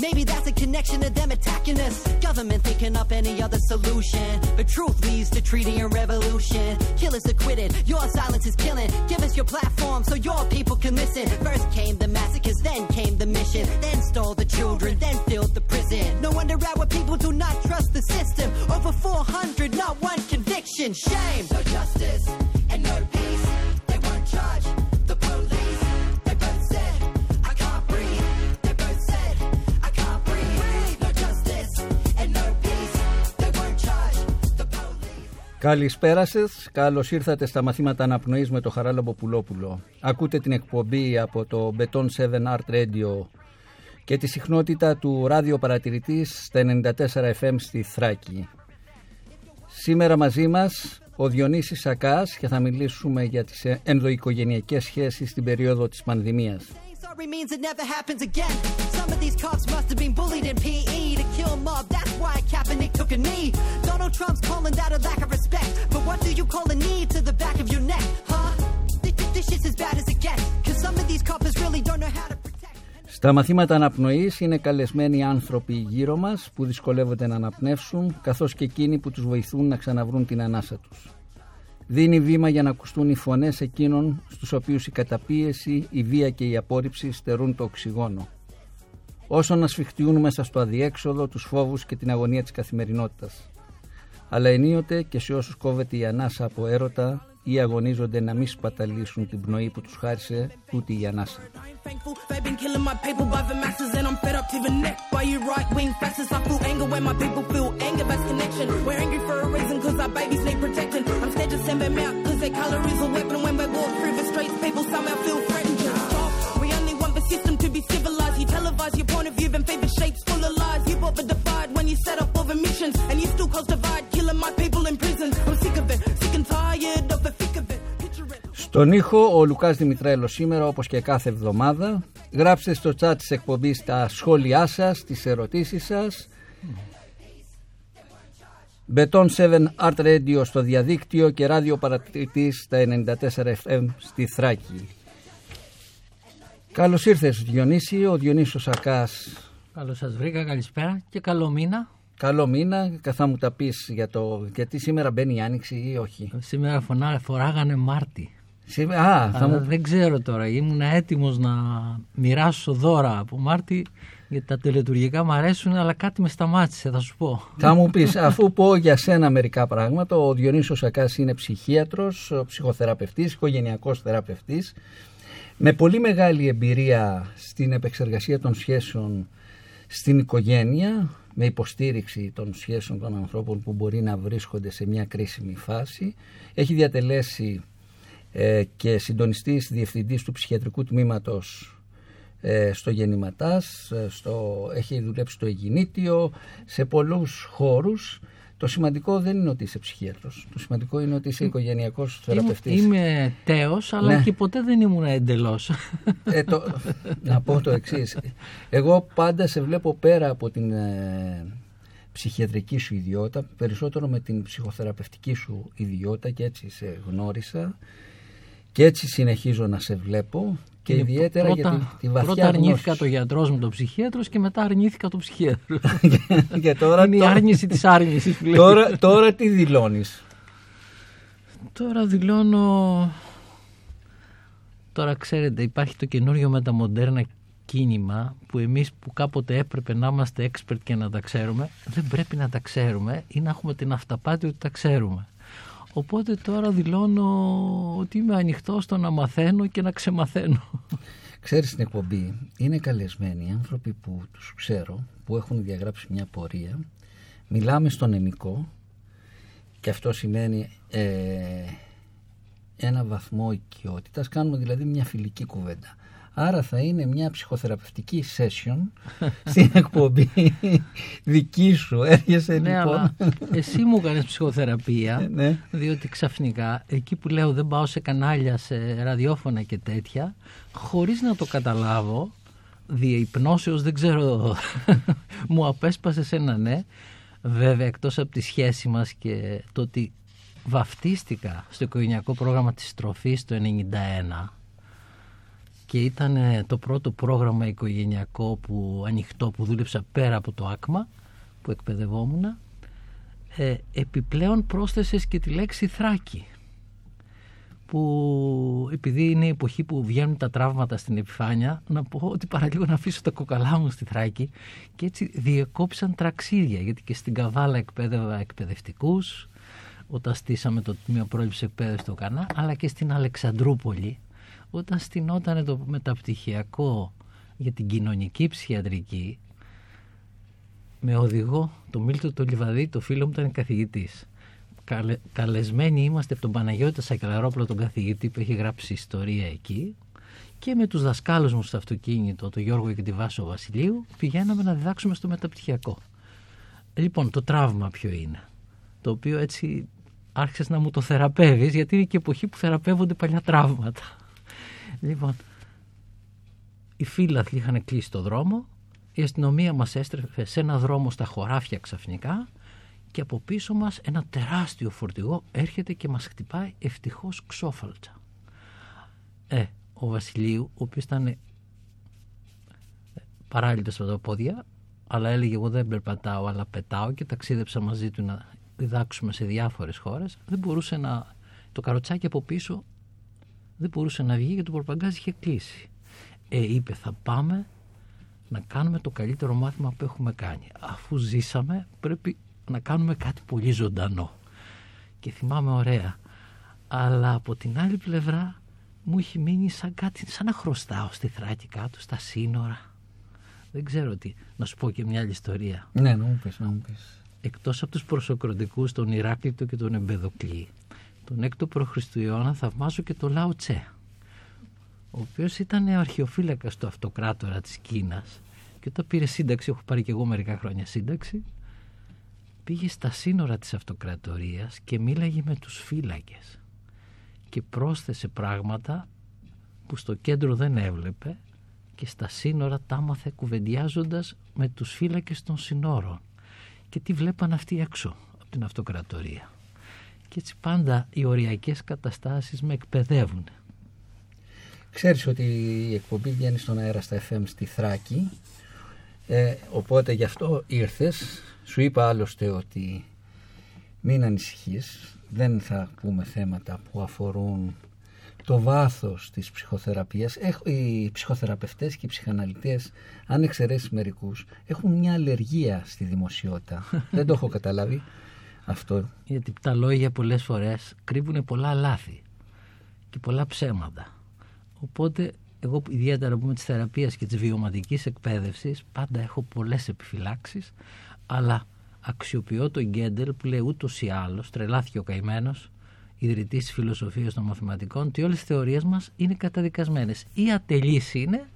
Maybe that's a connection to them attacking us. Government thinking up any other solution. But truth leads to treaty and revolution. Killers acquitted, your silence is killing. Give us your platform so your people can listen. First came the massacres, then came the mission. Then stole the children, then filled the prison. No wonder our people do not trust the system. Over 400, not one conviction. Shame. No justice Καλησπέρα σα. Καλώς ήρθατε στα μαθήματα αναπνοής με το Χαράλαμπο Πουλόπουλο. Ακούτε την εκπομπή από το Beton 7 Art Radio και τη συχνότητα του ράδιο παρατηρητής στα 94 FM στη Θράκη. Σήμερα μαζί μας ο Διονύσης Σακάς και θα μιλήσουμε για τις ενδοοικογενειακές σχέσεις στην περίοδο της πανδημίας. Sorry means it never happens again. Some of these cops must have been bullied in PE to kill mob. That's why Kaepernick took a knee. Donald Trump's calling that a lack of respect. But what do you call a knee to the back of your neck, huh? This, this shit's as bad as it gets. Cause some of these coppers really don't know how to protect. Στα μαθήματα αναπνοής είναι καλεσμένοι άνθρωποι γύρω μας που δυσκολεύονται να αναπνεύσουν καθώς και εκείνοι που τους βοηθούν να ξαναβρούν την ανάσα τους. Δίνει βήμα για να ακουστούν οι φωνές εκείνων στους οποίους η καταπίεση, η βία και η απόρριψη στερούν το οξυγόνο. Όσο να σφιχτιούν μέσα στο αδιέξοδο τους φόβους και την αγωνία της καθημερινότητας. Αλλά ενίοτε και σε όσους κόβεται η ανάσα από έρωτα ή αγωνίζονται να μην σπαταλήσουν την πνοή που τους χάρισε τούτη η ανάσα. thankful. They've been killing my people by the masses, and I'm fed up to the neck by you right wing fascists. I feel anger when my people feel anger, that's connection. We're angry for a reason, cause our babies need protection. I'm scared to send them out, cause their colour is a weapon. When we walk through the streets, people somehow feel threatened. Just stop. We only want the system to be civilized. You televise your point of view, then feed the shapes full of lies. You bought the divide when you set up all the missions, and you still cause divide, killing my people in prison. Στον ήχο ο Λουκάς Δημητρέλος σήμερα όπως και κάθε εβδομάδα. Γράψτε στο chat της εκπομπής τα σχόλιά σας, τις ερωτήσεις σας. Beton 7 Art Radio στο διαδίκτυο και ράδιο παρατηρητής στα 94 FM στη Θράκη. Καλώς ήρθες Διονύση, ο Διονύσος Σακάς. Καλώς σας βρήκα, καλησπέρα και καλό μήνα. Καλό μήνα, καθά μου τα πεις για το γιατί σήμερα μπαίνει η Άνοιξη ή όχι; Σήμερα φωνά, φοράγανε Μάρτι. Σήμερα, α, θα Αλλά μου δεν ξέρω τώρα, ήμουν έτοιμος να μοιράσω δώρα από Μάρτι γιατί τα τελετουργικά μου αρέσουν αλλά κάτι με σταμάτησε, θα σου πω. Θα μου πεις, αφού πω για σένα μερικά πράγματα, ο Διονύσος Σακάς είναι ψυχίατρος, ο ψυχοθεραπευτής, οικογενειακός θεραπευτής, με πολύ μεγάλη εμπειρία στην επεξεργασία των σχέσεων στην οικογένεια, με υποστήριξη των σχέσεων των ανθρώπων που μπορεί να βρίσκονται σε μια κρίσιμη φάση. Έχει διατελέσει ε, και συντονιστής διευθυντής του ψυχιατρικού τμήματος ε, στο Γεννηματάς, ε, στο, έχει δουλέψει στο Αιγινήτιο, σε πολλούς χώρους. Το σημαντικό δεν είναι ότι είσαι ψυχίατρος. Το σημαντικό είναι ότι είσαι οικογενειακός θεραπευτής. Είμαι, είμαι τέος αλλά Ναι. και ποτέ δεν ήμουν εντελώς. Ε, το, να πω το εξής. Εγώ πάντα σε βλέπω πέρα από την ε, ψυχιατρική σου ιδιότητα, περισσότερο με την ψυχοθεραπευτική σου ιδιότητα και έτσι σε γνώρισα και έτσι συνεχίζω να σε βλέπω και Είναι ιδιαίτερα πρώτα, για τη, τη βαθιά Πρώτα αρνήθηκα γνώση το γιατρός με το ψυχίατρος και μετά αρνήθηκα το ψυχίατρο. σου. και τώρα, Είναι η τώρα, άρνηση της άρνησης που λέει. τώρα, τώρα τι δηλώνεις; Τώρα δηλώνω... Τώρα ξέρετε υπάρχει το καινούριο μεταμοντέρνα κίνημα που εμείς που κάποτε έπρεπε να είμαστε expert και να τα ξέρουμε δεν πρέπει να τα ξέρουμε ή να έχουμε την αυταπάτη ότι τα ξέρουμε. Οπότε τώρα δηλώνω ότι είμαι ανοιχτό στο να μαθαίνω και να ξεμαθαίνω. Ξέρεις στην εκπομπή είναι καλεσμένοι άνθρωποι που τους ξέρω που έχουν διαγράψει μια πορεία. Μιλάμε στον εμικό και αυτό σημαίνει ε, ένα βαθμό οικειότητας. Κάνουμε δηλαδή μια φιλική κουβέντα Άρα θα είναι μια ψυχοθεραπευτική session στην εκπομπή δική σου. Έρχεσαι Ναι, λοιπόν. αλλά εσύ μου έκανες ψυχοθεραπεία, Ναι. διότι ξαφνικά εκεί που λέω δεν πάω σε κανάλια, σε ραδιόφωνα και τέτοια, χωρίς να το καταλάβω, διεϊπνώσεως δεν ξέρω, μου απέσπασε ένα ναι. Βέβαια εκτός από τη σχέση μας και το ότι βαφτίστηκα στο οικογενειακό πρόγραμμα της τροφής το 91 και ήταν ε, το πρώτο πρόγραμμα οικογενειακό που ανοιχτό που δούλεψα πέρα από το άκμα που εκπαιδευόμουν ε, επιπλέον πρόσθεσες και τη λέξη Θράκη που επειδή είναι η εποχή που βγαίνουν τα τραύματα στην επιφάνεια να πω ότι παραλίγο να αφήσω τα κοκαλά μου στη Θράκη και έτσι διεκόψαν τραξίδια γιατί και στην Καβάλα εκπαίδευα εκπαιδευτικούς όταν στήσαμε το τμήμα πρόληψης εκπαίδευσης στο Κανά αλλά και στην Αλεξανδρούπολη όταν στηνόταν το μεταπτυχιακό για την κοινωνική ψυχιατρική με οδηγό το Μίλτο το Λιβαδί, το φίλο μου ήταν καθηγητής. Καλε, καλεσμένοι είμαστε από τον Παναγιώτη Σακελαρόπουλο, τον καθηγητή που έχει γράψει ιστορία εκεί και με τους δασκάλους μου στο αυτοκίνητο, τον Γιώργο και τη Βάσο Βασιλείου, πηγαίναμε να διδάξουμε στο μεταπτυχιακό. Λοιπόν, το τραύμα ποιο είναι, το οποίο έτσι άρχισες να μου το θεραπεύεις, γιατί είναι και εποχή που θεραπεύονται παλιά τραύματα. Λοιπόν, οι φύλαθλοι είχαν κλείσει το δρόμο, η αστυνομία μας έστρεφε σε ένα δρόμο στα χωράφια ξαφνικά και από πίσω μας ένα τεράστιο φορτηγό έρχεται και μας χτυπάει ευτυχώς ξόφαλτσα. Ε, ο Βασιλείου, ο οποίος ήταν ε, παράλληλος από τα πόδια, αλλά έλεγε εγώ δεν περπατάω αλλά πετάω και ταξίδεψα μαζί του να διδάξουμε σε διάφορες χώρες, δεν μπορούσε να... Το καροτσάκι από πίσω δεν μπορούσε να βγει γιατί το προπαγκάζ είχε κλείσει. Ε, είπε θα πάμε να κάνουμε το καλύτερο μάθημα που έχουμε κάνει. Αφού ζήσαμε πρέπει να κάνουμε κάτι πολύ ζωντανό. Και θυμάμαι ωραία. Αλλά από την άλλη πλευρά μου είχε μείνει σαν κάτι, σαν να χρωστάω στη Θράκη κάτω, στα σύνορα. Δεν ξέρω τι. Να σου πω και μια άλλη ιστορία. Ναι, να μου πεις, να μου πεις. Εκτός από τους προσοκροτικούς, τον Ηράκλειτο και τον Εμπεδοκλή, τον έκτο προχριστιώνα θαυμάζω και τον Λάο Τσε, ο οποίος ήταν αρχαιοφύλακας του αυτοκράτορα της Κίνας και όταν πήρε σύνταξη, έχω πάρει και εγώ μερικά χρόνια σύνταξη, πήγε στα σύνορα της αυτοκρατορίας και μίλαγε με τους φύλακες και πρόσθεσε πράγματα που στο κέντρο δεν έβλεπε και στα σύνορα τα άμαθε κουβεντιάζοντας με τους φύλακες των συνόρων και τι βλέπαν αυτοί έξω από την αυτοκρατορία. Και έτσι πάντα οι οριακές καταστάσεις με εκπαιδεύουν. Ξέρεις ότι η εκπομπή βγαίνει στον αέρα στα FM στη Θράκη ε, οπότε γι' αυτό ήρθες σου είπα άλλωστε ότι μην ανησυχείς δεν θα πούμε θέματα που αφορούν το βάθος της ψυχοθεραπείας. Έχ, οι ψυχοθεραπευτές και οι ψυχαναλυτές αν εξαιρέσεις μερικούς έχουν μια αλλεργία στη δημοσιότητα. Δεν το έχω καταλάβει αυτό Γιατί τα λόγια πολλές φορές κρύβουν πολλά λάθη και πολλά ψέματα. Οπότε εγώ ιδιαίτερα πούμε της θεραπείας και της βιωματικής εκπαίδευσης πάντα έχω πολλές επιφυλάξεις αλλά αξιοποιώ τον Γκέντελ που λέει ούτως ή άλλως τρελάθηκε ο καημένος ιδρυτής της φιλοσοφίας των μαθηματικών ότι όλες οι θεωρίες μας είναι καταδικασμένες ή ατελείς είναι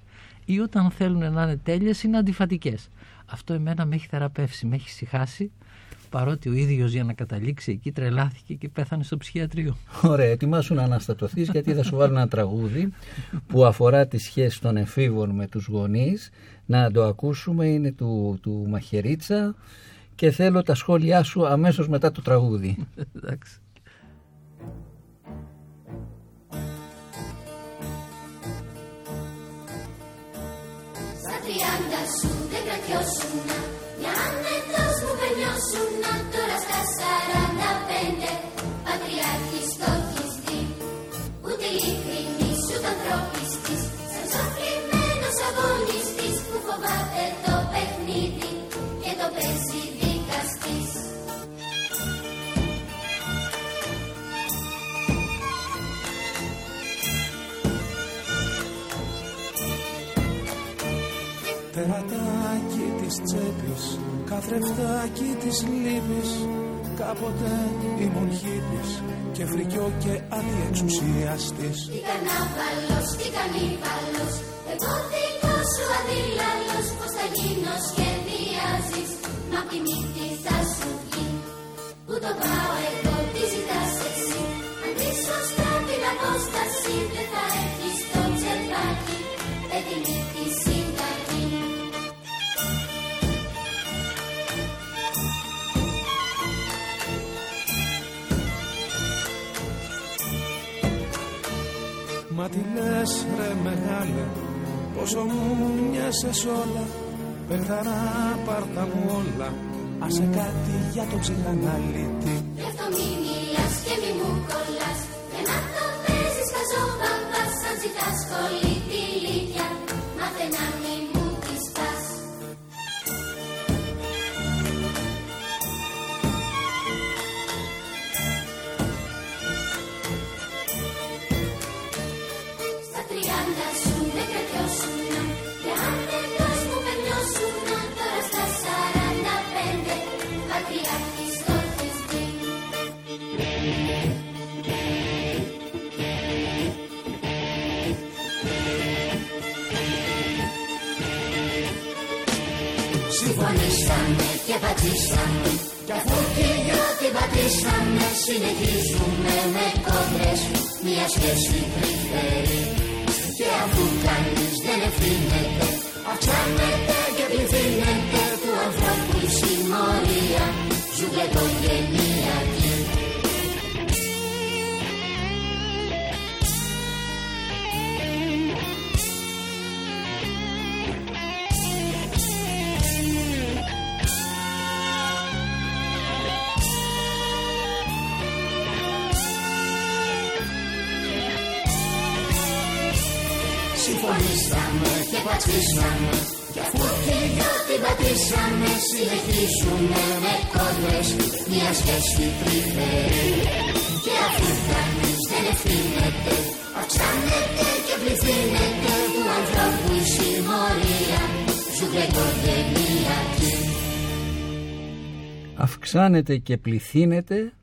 ή όταν θέλουν να είναι τέλειες είναι αντιφατικές. Αυτό εμένα με έχει θεραπεύσει, με έχει συχάσει παρότι ο ίδιος για να καταλήξει εκεί τρελάθηκε και πέθανε στο ψυχιατρίο. Ωραία, ετοιμάσου να αναστατωθείς γιατί θα σου βάλω ένα τραγούδι που αφορά τη σχέση των εφήβων με τους γονείς. Να το ακούσουμε, είναι του, του Μαχαιρίτσα και θέλω τα σχόλιά σου αμέσως μετά το τραγούδι. Εντάξει. Στα τριάντα σου δεν κρατιώσουν Μια Ήμασουν τώρα στα 45 καθρεφτάκι της λύπης Κάποτε ήμουν χίπης και φρικιό και αντιεξουσιαστής Τι κανάβαλος, τι κανίβαλος Εγώ δικό σου αντίλαλος πως θα γίνω σχεδιάζεις Μα απ' τη μύτη θα σου βγει. Που το πάω εγώ τι ζητάς εσύ Αν βρεις σωστά την απόσταση Δεν θα έχεις Μα τι λες ρε μεγάλε Πόσο μου μοιάσες όλα. Πεθαρά πάρτα μου όλα. Άσε κάτι για το ψυχαναλήτη πατήσαμε Κι αφού και δυο την πατήσαμε Συνεχίζουμε με κόντρες Μια σχέση τρυφερή Και αφού κανείς δεν ευθύνεται Αυξάνεται και πληθύνεται Του ανθρώπου η συμμορία Ζουγκλε Συμφωνήσαμε και πατήσαμε Κι αφού και οι δυο την πατήσαμε Συνεχίζουμε με κόντρες Μια σχέση τρυφερή. Και αφού κανείς δεν ευθύνεται Αυξάνεται και πληθύνεται Του ανθρώπου η συμμορία. Ζουγκλε οικογενειακή Αυξάνεται και πληθύνεται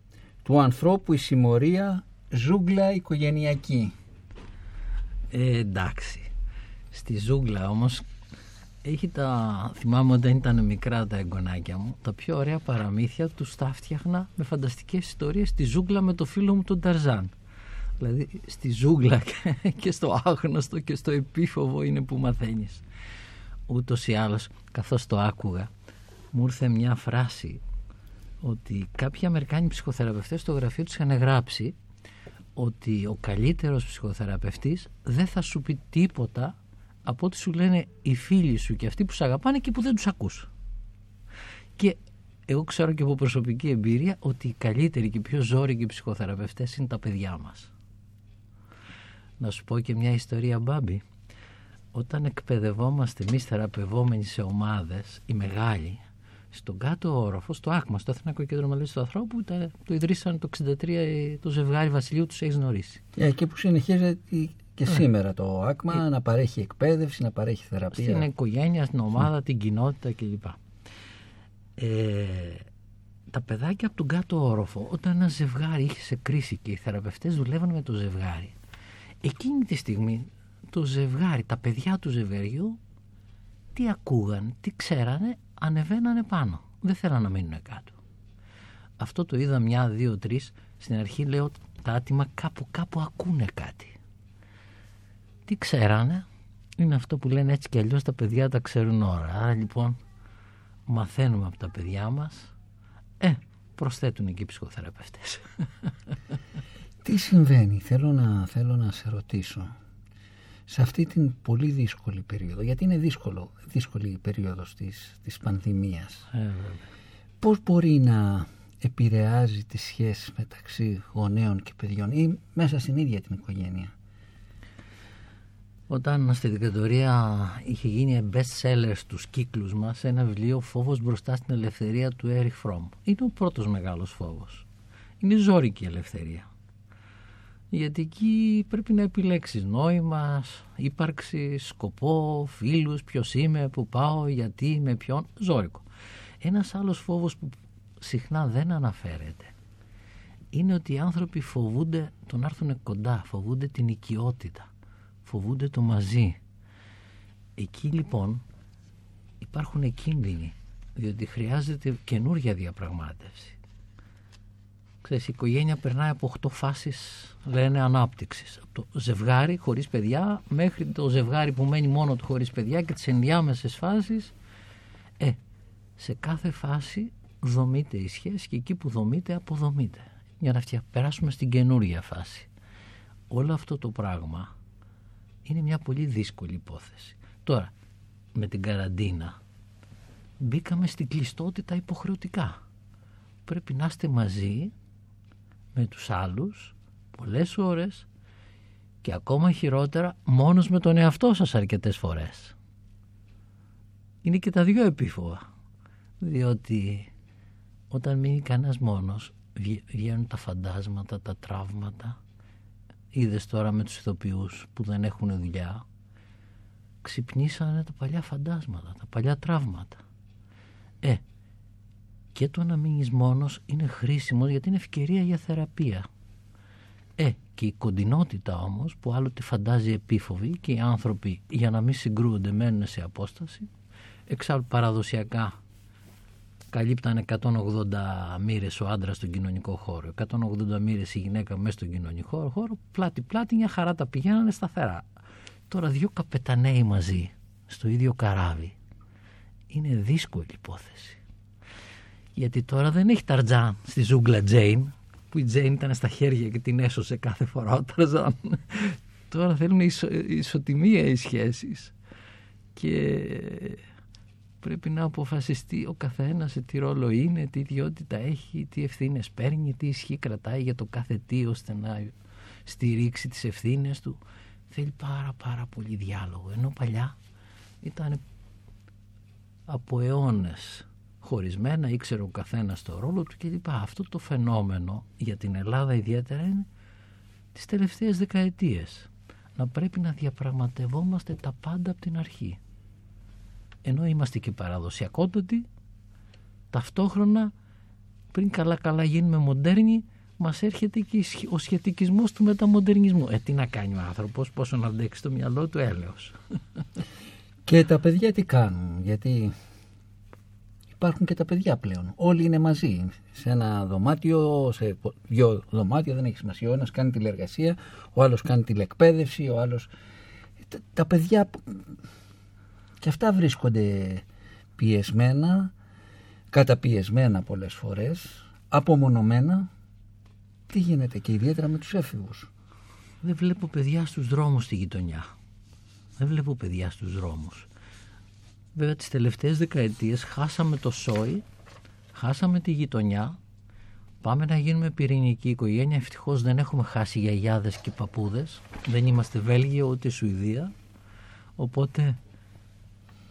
του ανθρώπου η συμμορία ζούγκλα οικογενειακή. Ε, εντάξει. Στη ζούγκλα όμως έχει τα... Θυμάμαι όταν ήταν μικρά τα εγγονάκια μου Τα πιο ωραία παραμύθια τους τα φτιάχνα με φανταστικές ιστορίες Στη ζούγκλα με το φίλο μου τον Ταρζάν Δηλαδή στη ζούγκλα και στο άγνωστο και στο επίφοβο είναι που μαθαίνεις Ούτως ή άλλως καθώς το άκουγα Μου ήρθε μια φράση ότι κάποιοι Αμερικάνοι ψυχοθεραπευτές στο γραφείο τους είχαν γράψει ότι ο καλύτερος ψυχοθεραπευτής δεν θα σου πει τίποτα από ό,τι σου λένε οι φίλοι σου και αυτοί που σε αγαπάνε και που δεν τους ακούς. Και εγώ ξέρω και από προσωπική εμπειρία ότι οι καλύτεροι και οι πιο ζώρικοι ψυχοθεραπευτές είναι τα παιδιά μας. Να σου πω και μια ιστορία μπάμπη. Όταν εκπαιδευόμαστε εμείς θεραπευόμενοι σε ομάδες, οι μεγάλοι, στον κάτω όροφο, στο ΑΚΜΑ, στο Εθνικό Κέντρο Μελέτης του Ανθρώπου, τα, το ιδρύσαν το 63 το ζευγάρι Βασιλείου, τους έχεις γνωρίσει. Και εκεί που συνεχίζεται και σήμερα το ΑΚΜΑ να παρέχει εκπαίδευση, να παρέχει θεραπεία. Στην οικογένεια, στην ομάδα, την κοινότητα κλπ. Ε, τα παιδάκια από τον κάτω όροφο, όταν ένα ζευγάρι είχε σε κρίση και οι θεραπευτές δουλεύαν με το ζευγάρι, εκείνη τη στιγμή το ζευγάρι, τα παιδιά του ζευγαριού, τι ακούγαν, τι ξέρανε, ανεβαίνανε πάνω. Δεν θέλαν να μείνουν κάτω. Αυτό το είδα μια, δύο, τρεις. Στην αρχή λέω τα άτομα κάπου κάπου ακούνε κάτι. Τι ξέρανε, είναι αυτό που λένε έτσι και αλλιώς τα παιδιά τα ξέρουν ώρα. Άρα λοιπόν μαθαίνουμε από τα παιδιά μας, ε, προσθέτουν και οι ψυχοθεραπευτές. Τι συμβαίνει, θέλω να, θέλω να σε ρωτήσω, σε αυτή την πολύ δύσκολη περίοδο, γιατί είναι δύσκολο, δύσκολη η περίοδος της, της πανδημίας, Ε, βέβαια. πώς μπορεί να επηρεάζει τις σχέσεις μεταξύ γονέων και παιδιών ή μέσα στην ίδια την οικογένεια; Όταν στη δικτατορία είχε γίνει best seller στους κύκλους μας ένα βιβλίο «Φόβος μπροστά στην ελευθερία» του Έρich Φρόμ. Είναι ο πρώτος μεγάλος φόβος. Είναι ζώρικη η ελευθερία. Γιατί εκεί πρέπει να επιλέξεις νόημα, ύπαρξη, σκοπό, φίλους, ποιος είμαι, που πάω, γιατί, με ποιον, ζώρικο. Ένας άλλος φόβος που συχνά δεν αναφέρεται είναι ότι οι άνθρωποι φοβούνται το να έρθουν κοντά, φοβούνται την οικειότητα, φοβούνται το μαζί. Εκεί λοιπόν υπάρχουν κίνδυνοι διότι χρειάζεται καινούργια διαπραγμάτευση. Ξέρεις, η οικογένεια περνάει από 8 φάσεις, λένε, ανάπτυξης. Από το ζευγάρι χωρίς παιδιά μέχρι το ζευγάρι που μένει μόνο του χωρίς παιδιά και τις ενδιάμεσες φάσεις. Ε, σε κάθε φάση δομείται η σχέση και εκεί που δομείται αποδομείται. Για να φτια... περάσουμε στην καινούργια φάση. Όλο αυτό το πράγμα είναι μια πολύ δύσκολη υπόθεση. Τώρα, με την καραντίνα μπήκαμε στην κλειστότητα υποχρεωτικά. Πρέπει να είστε μαζί με τους άλλους πολλές ώρες και ακόμα χειρότερα μόνος με τον εαυτό σας αρκετές φορές. Είναι και τα δύο επίφοβα. Διότι όταν μείνει κανένας μόνος βγαίνουν τα φαντάσματα, τα τραύματα. Είδες τώρα με τους ηθοποιούς που δεν έχουν δουλειά. Ξυπνήσανε τα παλιά φαντάσματα, τα παλιά τραύματα. Ε, και το να μείνεις μόνος είναι χρήσιμο γιατί είναι ευκαιρία για θεραπεία. Ε, και η κοντινότητα όμως που άλλοτε φαντάζει επίφοβη και οι άνθρωποι για να μην συγκρούονται μένουν σε απόσταση εξάλλου παραδοσιακά καλύπταν 180 μοίρες ο άντρας στον κοινωνικό χώρο, 180 μοίρες η γυναίκα μέσα στον κοινωνικό χώρο, πλάτη-πλάτη, μια χαρά τα πηγαίνανε σταθερά. Τώρα δύο καπεταναίοι μαζί, στο ίδιο καράβι, είναι δύσκολη υπόθεση. Γιατί τώρα δεν έχει Ταρτζάν στη ζούγκλα Τζέιν, που η Τζέιν ήταν στα χέρια και την έσωσε κάθε φορά ο Ταρζάν. τώρα θέλουν ισο, ισοτιμία οι σχέσεις. Και πρέπει να αποφασιστεί ο καθένας σε τι ρόλο είναι, τι ιδιότητα έχει, τι ευθύνες παίρνει, τι ισχύ κρατάει για το κάθε τι ώστε να στηρίξει τις ευθύνες του. Θέλει πάρα πάρα πολύ διάλογο. Ενώ παλιά ήταν από αιώνες χωρισμένα, ήξερε ο καθένας το ρόλο του κλπ. Αυτό το φαινόμενο για την Ελλάδα ιδιαίτερα είναι τις τελευταίες δεκαετίες. Να πρέπει να διαπραγματευόμαστε τα πάντα από την αρχή ενώ είμαστε και παραδοσιακότατοι ταυτόχρονα πριν καλά καλά γίνουμε μοντέρνοι μας έρχεται και ο σχετικισμός του μεταμοντερνισμού. Ε, τι να κάνει ο άνθρωπος, πόσο να αντέξει το μυαλό του έλεος. Και τα παιδιά τι κάνουν, γιατί υπάρχουν και τα παιδιά πλέον. Όλοι είναι μαζί. Σε ένα δωμάτιο, σε δύο δωμάτια, δεν έχει σημασία. Ο ένας κάνει τηλεργασία, ο άλλος κάνει τηλεκπαίδευση, ο άλλος... Τα παιδιά και αυτά βρίσκονται πιεσμένα, καταπιεσμένα πολλές φορές, απομονωμένα. Τι γίνεται και ιδιαίτερα με τους έφηβους; Δεν βλέπω παιδιά στους δρόμους στη γειτονιά. Δεν βλέπω παιδιά στους δρόμους. Βέβαια τις τελευταίες δεκαετίες χάσαμε το σόι, χάσαμε τη γειτονιά, πάμε να γίνουμε πυρηνική οικογένεια. Ευτυχώς δεν έχουμε χάσει γιαγιάδες και παππούδες. Δεν είμαστε Βέλγιο ούτε Σουηδία. Οπότε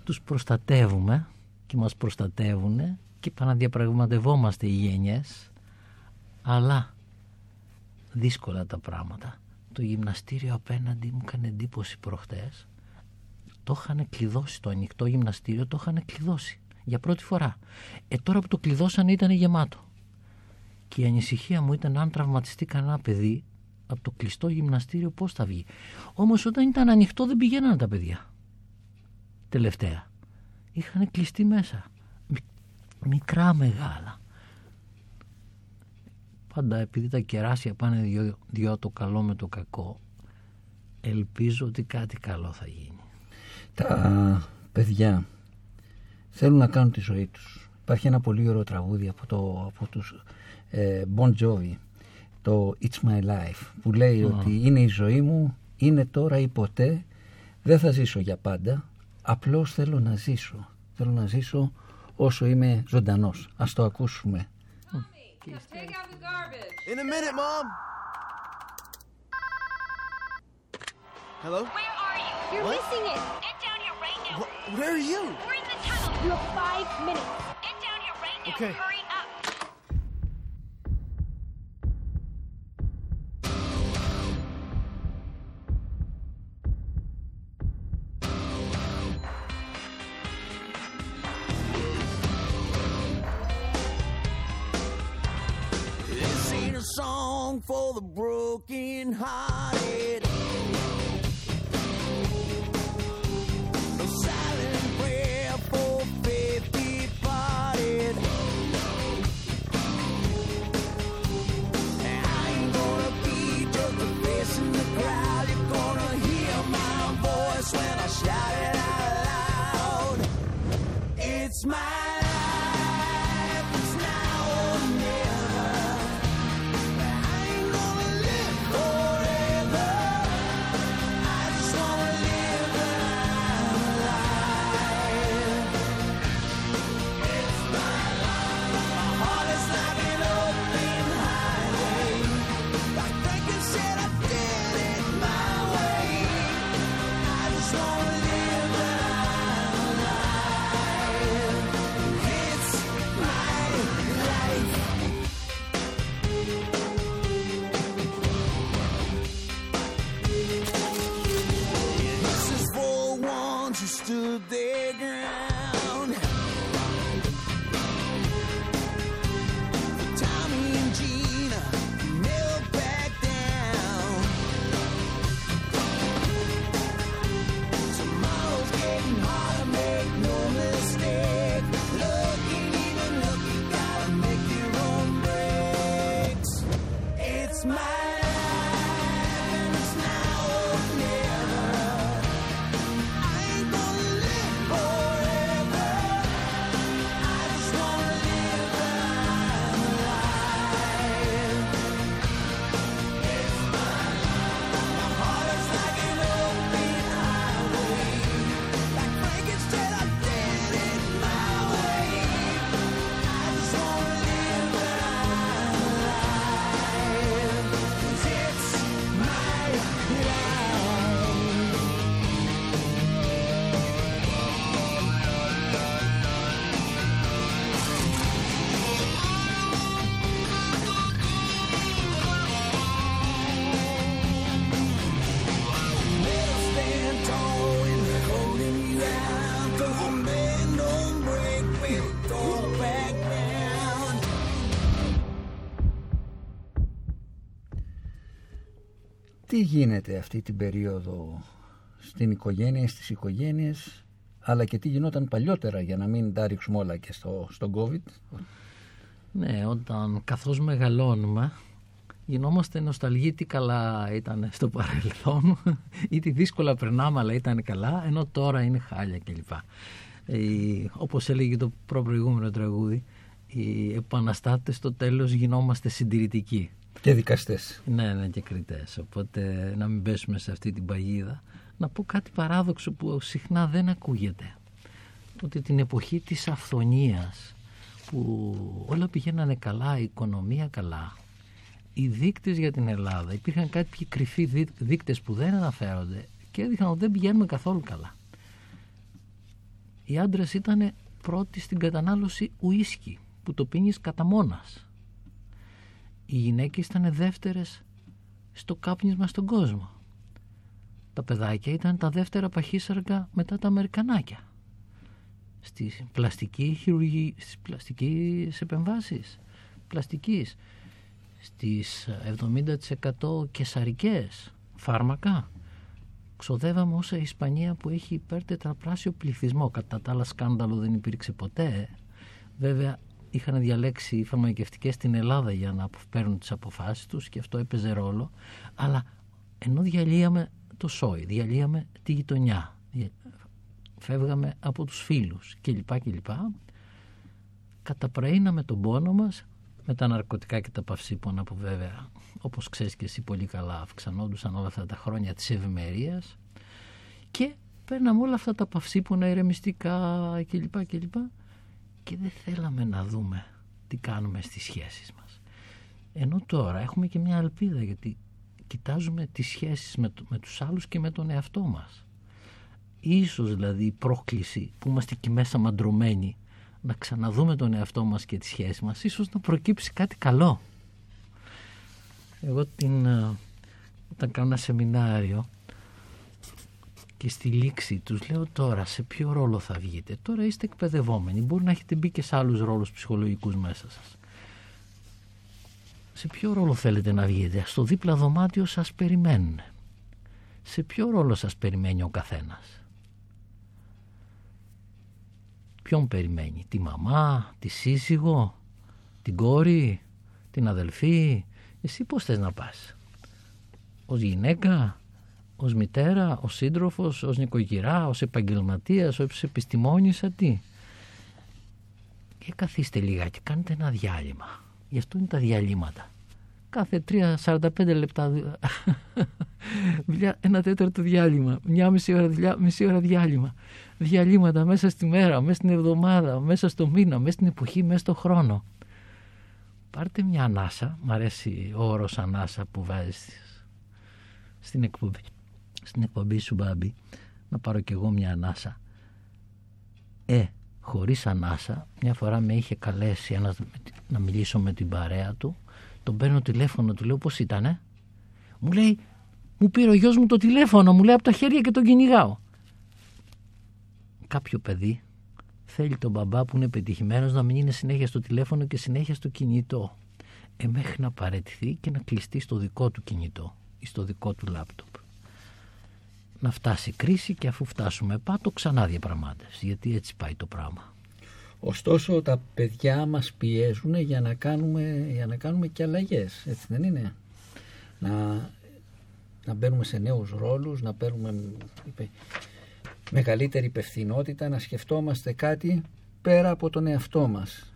τους προστατεύουμε και μας προστατεύουν και επαναδιαπραγματευόμαστε οι γενιές αλλά δύσκολα τα πράγματα το γυμναστήριο απέναντι μου έκανε εντύπωση προχτές το είχαν κλειδώσει το ανοιχτό γυμναστήριο το είχαν κλειδώσει για πρώτη φορά ε τώρα που το κλειδώσανε ήταν γεμάτο και η ανησυχία μου ήταν αν τραυματιστεί κανένα παιδί από το κλειστό γυμναστήριο πώς θα βγει όμως όταν ήταν ανοιχτό δεν πηγαίνανε τα παιδιά τελευταία. Είχαν κλειστεί μέσα. Μικρά μεγάλα. Πάντα επειδή τα κεράσια πάνε δυο, δυο το καλό με το κακό ελπίζω ότι κάτι καλό θα γίνει. Τα παιδιά θέλουν να κάνουν τη ζωή τους. Υπάρχει ένα πολύ ωραίο τραγούδι από, το, από τους ε, Bon Jovi το It's My Life που λέει ότι είναι η ζωή μου, είναι τώρα ή ποτέ, δεν θα ζήσω για πάντα, Απλώς θέλω να ζήσω. Θέλω να ζήσω όσο είμαι ζωντανός. Ας το ακούσουμε. In a minute, Mom. Hello? Where are you? You're What? missing it. Wh- where are you? We're in the tunnel. You have five minutes. Get down here right now. Okay. Hurry up. This ain't a song for the broken hearted. Τι γίνεται αυτή την περίοδο στην οικογένεια, στις οικογένειες, αλλά και τι γινόταν παλιότερα για να μην τα ρίξουμε όλα και στο, στον COVID; Ναι, όταν καθώς μεγαλώνουμε γινόμαστε νοσταλγοί τι καλά ήταν στο παρελθόν ή τι δύσκολα περνάμε αλλά ήταν καλά ενώ τώρα είναι χάλια κλπ. Ε, όπως έλεγε το προπροηγούμενο τραγούδι οι επαναστάτες στο τέλος γινόμαστε συντηρητικοί. Και δικαστές. Ναι, ναι, και κριτές. Οπότε να μην πέσουμε σε αυτή την παγίδα. Να πω κάτι παράδοξο που συχνά δεν ακούγεται. Ότι την εποχή της αυθονίας που όλα πηγαίνανε καλά, η οικονομία καλά, οι δείκτες για την Ελλάδα, υπήρχαν κάποιοι κρυφοί δεί- δείκτες που δεν αναφέρονται και έδειχναν ότι δεν πηγαίνουμε καθόλου καλά. Οι άντρες ήταν πρώτοι στην κατανάλωση ουίσκι που το πίνεις κατά μόνας. Οι γυναίκες ήταν δεύτερες στο κάπνισμα στον κόσμο. Τα παιδάκια ήταν τα δεύτερα παχύσαργα μετά τα Αμερικανάκια. Στις πλαστική χειρουργή, στις πλαστικές επεμβάσεις πλαστικής, στις 70% κεσαρικές φάρμακα. Ξοδεύαμε όσα η Ισπανία που έχει υπερτετραπλάσιο πληθυσμό. Κατά τα άλλα σκάνδαλο δεν υπήρξε ποτέ. Βέβαια είχαν διαλέξει οι φαρμακευτικές στην Ελλάδα για να παίρνουν τις αποφάσεις τους και αυτό έπαιζε ρόλο. Αλλά ενώ διαλύαμε το σόι, διαλύαμε τη γειτονιά, δια- φεύγαμε από τους φίλους κλπ. κλπ. Καταπραίναμε τον πόνο μας με τα ναρκωτικά και τα παυσίπονα που βέβαια όπως ξέρεις και εσύ πολύ καλά αυξανόντουσαν όλα αυτά τα χρόνια της ευημερίας και παίρναμε όλα αυτά τα παυσίπονα ηρεμιστικά κλπ. κλπ. Και δεν θέλαμε να δούμε τι κάνουμε στις σχέσεις μας. Ενώ τώρα έχουμε και μια ελπίδα γιατί κοιτάζουμε τις σχέσεις με, το- με τους άλλους και με τον εαυτό μας. Ίσως δηλαδή η πρόκληση που είμαστε εκεί μέσα μαντρωμένοι να ξαναδούμε τον εαυτό μας και τις σχέσεις μας ίσως να προκύψει κάτι καλό. Εγώ την, ε, όταν κάνω ένα σεμινάριο και στη λήξη τους λέω τώρα σε ποιο ρόλο θα βγείτε; Τώρα είστε εκπαιδευόμενοι, μπορεί να έχετε μπει και σε άλλους ρόλους ψυχολογικούς μέσα σας. Σε ποιο ρόλο θέλετε να βγείτε, στο δίπλα δωμάτιο σας περιμένουν. Σε ποιο ρόλο σας περιμένει ο καθένας; Ποιον περιμένει, τη μαμά, τη σύζυγο, την κόρη, την αδελφή; Εσύ πώς θες να πας; Ως γυναίκα, ως μητέρα, ως σύντροφος, ως νοικοκυρά, ως επαγγελματίας, ως επιστημόνισσα, τι. και καθίστε λιγάκι, κάντε ένα διάλειμμα. Γι' αυτό είναι τα διαλύματα. Κάθε 3-45 λεπτά δουλειά, ένα τέταρτο διάλειμμα. Μια μισή ώρα δουλειά, μισή ώρα διάλειμμα. Διαλύματα μέσα στη μέρα, μέσα στην εβδομάδα, μέσα στο μήνα, μέσα στην εποχή, μέσα στο χρόνο. Πάρτε μια ανάσα, μ' αρέσει ο όρος ανάσα που βάζεις στην εκπομπή, στην εκπομπή σου Μπάμπη, να πάρω κι εγώ μια ανάσα. Ε, χωρίς ανάσα, μια φορά με είχε καλέσει ένας με τη- να μιλήσω με την παρέα του, τον παίρνω τηλέφωνο, του λέω πώς ήτανε. Μου λέει, μου πήρε ο γιος μου το τηλέφωνο, μου λέει από τα χέρια και τον κυνηγάω. Κάποιο παιδί θέλει τον μπαμπά που είναι πετυχημένος να μην είναι συνέχεια στο τηλέφωνο και συνέχεια στο κινητό. Ε, μέχρι να παραιτηθεί και να κλειστεί στο δικό του κινητό ή στο δικό του λάπτοπ. Να φτάσει η κρίση και αφού φτάσουμε πάτο ξανά διαπραγμάτευση. Γιατί έτσι πάει το πράγμα. Ωστόσο τα παιδιά μας πιέζουν για να κάνουμε, για να κάνουμε και αλλαγές, έτσι δεν είναι; Να, να μπαίνουμε σε νέους ρόλους, να παίρνουμε είπε, μεγαλύτερη υπευθυνότητα, να σκεφτόμαστε κάτι πέρα από τον εαυτό μας.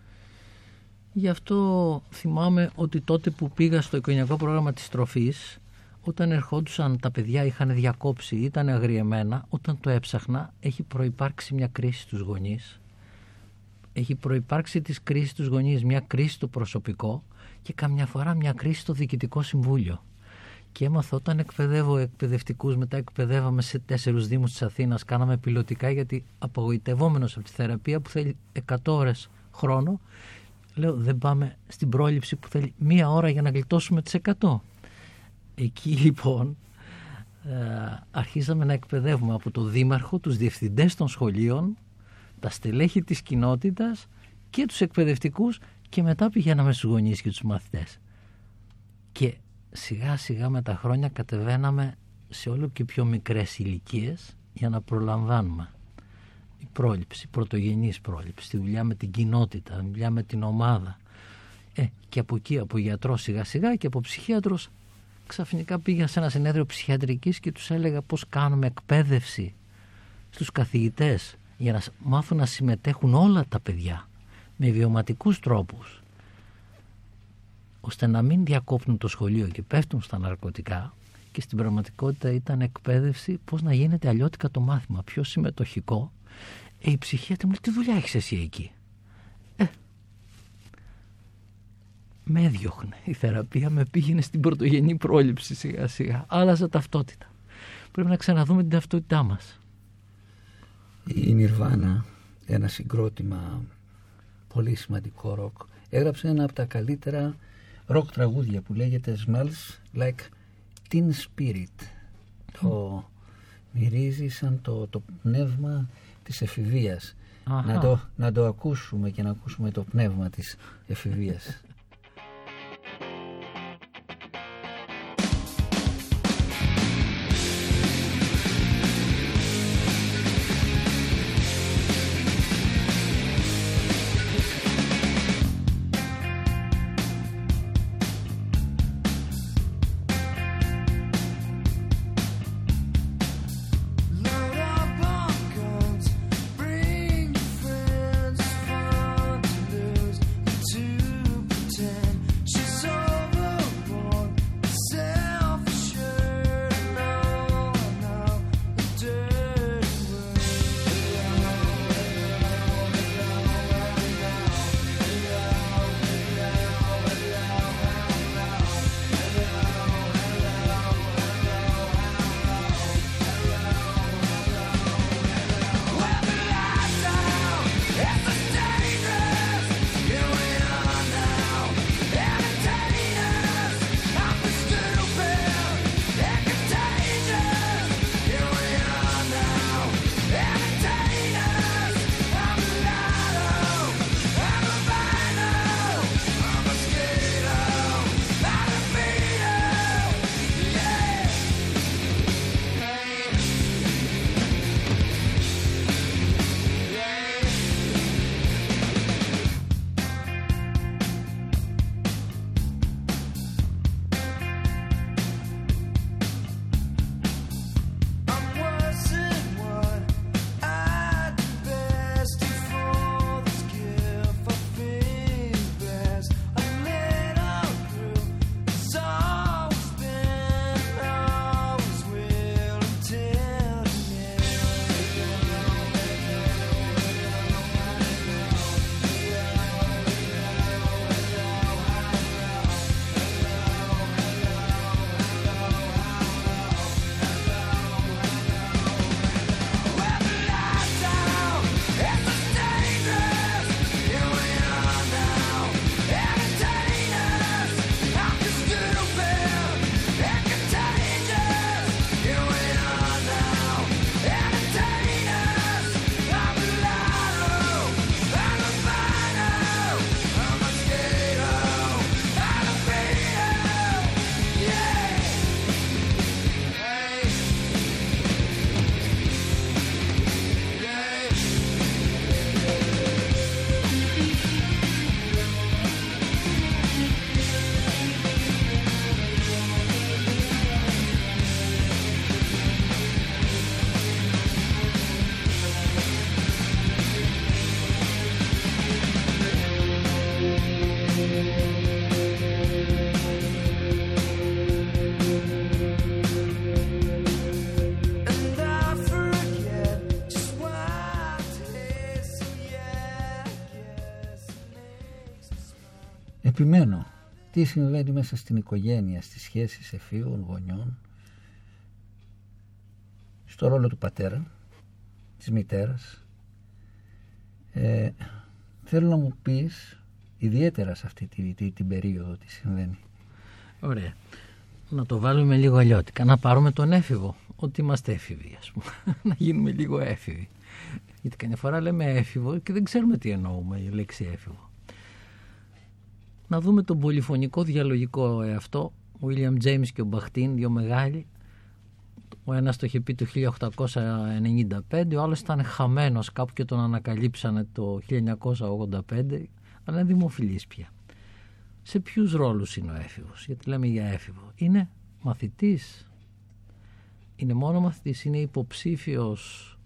Γι' αυτό θυμάμαι ότι τότε που πήγα στο οικογενειακό πρόγραμμα της τροφής, όταν ερχόντουσαν τα παιδιά είχαν διακόψει, ήταν αγριεμένα, όταν το έψαχνα έχει προϋπάρξει μια κρίση στους γονείς. Έχει προϋπάρξει της κρίσης στους γονείς, μια κρίση στο προσωπικό και καμιά φορά μια κρίση στο διοικητικό συμβούλιο. Και έμαθα όταν εκπαιδεύω εκπαιδευτικούς, μετά εκπαιδεύαμε σε τέσσερους Δήμους της Αθήνας. Κάναμε πιλωτικά γιατί απογοητευόμενος από τη θεραπεία που θέλει 100 ώρες χρόνο, λέω δεν πάμε στην πρόληψη που θέλει μία ώρα για να γλιτώσουμε τις 100. Εκεί λοιπόν ε, αρχίσαμε να εκπαιδεύουμε από το Δήμαρχο, τους διευθυντές των σχολείων, τα στελέχη της κοινότητας και τους εκπαιδευτικούς και μετά πηγαίναμε στους γονείς και τους μαθητές. Και σιγά σιγά με τα χρόνια κατεβαίναμε σε όλο και πιο μικρές ηλικίες για να προλαμβάνουμε. Η πρόληψη, η πρωτογενής πρόληψη, τη δουλειά με την κοινότητα, τη δουλειά με την ομάδα. Ε, και από εκεί, από γιατρός σιγά σιγά και από ψυχίατρος ξαφνικά πήγα σε ένα συνέδριο ψυχιατρικής και τους έλεγα πώς κάνουμε εκπαίδευση στους καθηγητές για να μάθουν να συμμετέχουν όλα τα παιδιά με βιωματικούς τρόπους ώστε να μην διακόπτουν το σχολείο και πέφτουν στα ναρκωτικά και στην πραγματικότητα ήταν εκπαίδευση πώς να γίνεται αλλιώτικα το μάθημα, πιο συμμετοχικό. Ε, η ψυχίατρη μου λέει, τι δουλειά έχεις εσύ εκεί; Με έδιωχνε. Η θεραπεία με πήγαινε στην πρωτογενή πρόληψη σιγά σιγά. Άλλαζα ταυτότητα. Πρέπει να ξαναδούμε την ταυτότητά μας. Η Νιρβάνα, ένα συγκρότημα πολύ σημαντικό ροκ, έγραψε ένα από τα καλύτερα ροκ τραγούδια που λέγεται Smells Like Teen Spirit. Το μυρίζει σαν το, το πνεύμα της εφηβείας. Αχα. Να το, να το ακούσουμε και να ακούσουμε το πνεύμα της εφηβείας. Τι συμβαίνει μέσα στην οικογένεια, στις σχέσεις εφήβων, γονιών, στο ρόλο του πατέρα, της μητέρας. Ε, θέλω να μου πεις ιδιαίτερα σε αυτή τη, τη- την περίοδο τι συμβαίνει. Ωραία. Να το βάλουμε λίγο αλλιώτικα. Να πάρουμε τον έφηβο. Ότι είμαστε έφηβοι, ας πούμε. να γίνουμε λίγο έφηβοι. Γιατί καμιά φορά λέμε έφηβο και δεν ξέρουμε τι εννοούμε η λέξη έφηβο. Να δούμε τον πολυφωνικό διαλογικό εαυτό. Ο William James και ο Μπαχτίν, δύο μεγάλοι. Ο ένας το είχε πει το 1895, ο άλλος ήταν χαμένος κάπου και τον ανακαλύψανε το 1985, αλλά είναι δημοφιλής πια σε ποιους ρόλους είναι ο έφηβος, γιατί λέμε για έφηβο. Είναι μαθητής, είναι μόνο μαθητής, είναι υποψήφιος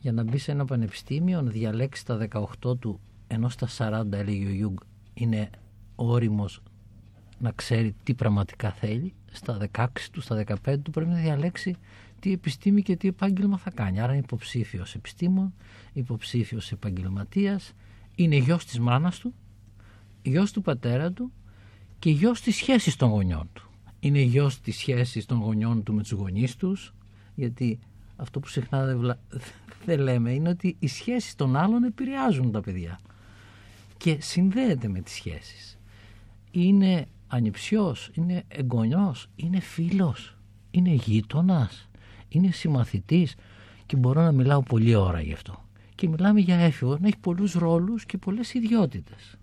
για να μπει σε ένα πανεπιστήμιο, να διαλέξει τα 18 του, ενώ στα 40 έλεγε ο Ιούγκ, είναι όριμος να ξέρει τι πραγματικά θέλει, στα 16 του, στα 15 του πρέπει να διαλέξει τι επιστήμη και τι επάγγελμα θα κάνει. Άρα είναι υποψήφιος επιστήμων, υποψήφιος επαγγελματίας, είναι γιος της μάνας του, γιος του πατέρα του και γιος της σχέσης των γονιών του. Είναι γιος της σχέσης των γονιών του με τους γονείς τους, γιατί αυτό που συχνά δεν, βλα- δεν λέμε είναι ότι οι σχέσεις των άλλων επηρεάζουν τα παιδιά και συνδέεται με τις σχέσεις. Είναι ανιψιός, είναι εγγονιός, είναι φίλος, είναι γείτονας, είναι συμμαθητής και μπορώ να μιλάω πολλή ώρα γι' αυτό. Και μιλάμε για έφηβο να έχει πολλούς ρόλους και πολλές ιδιότητες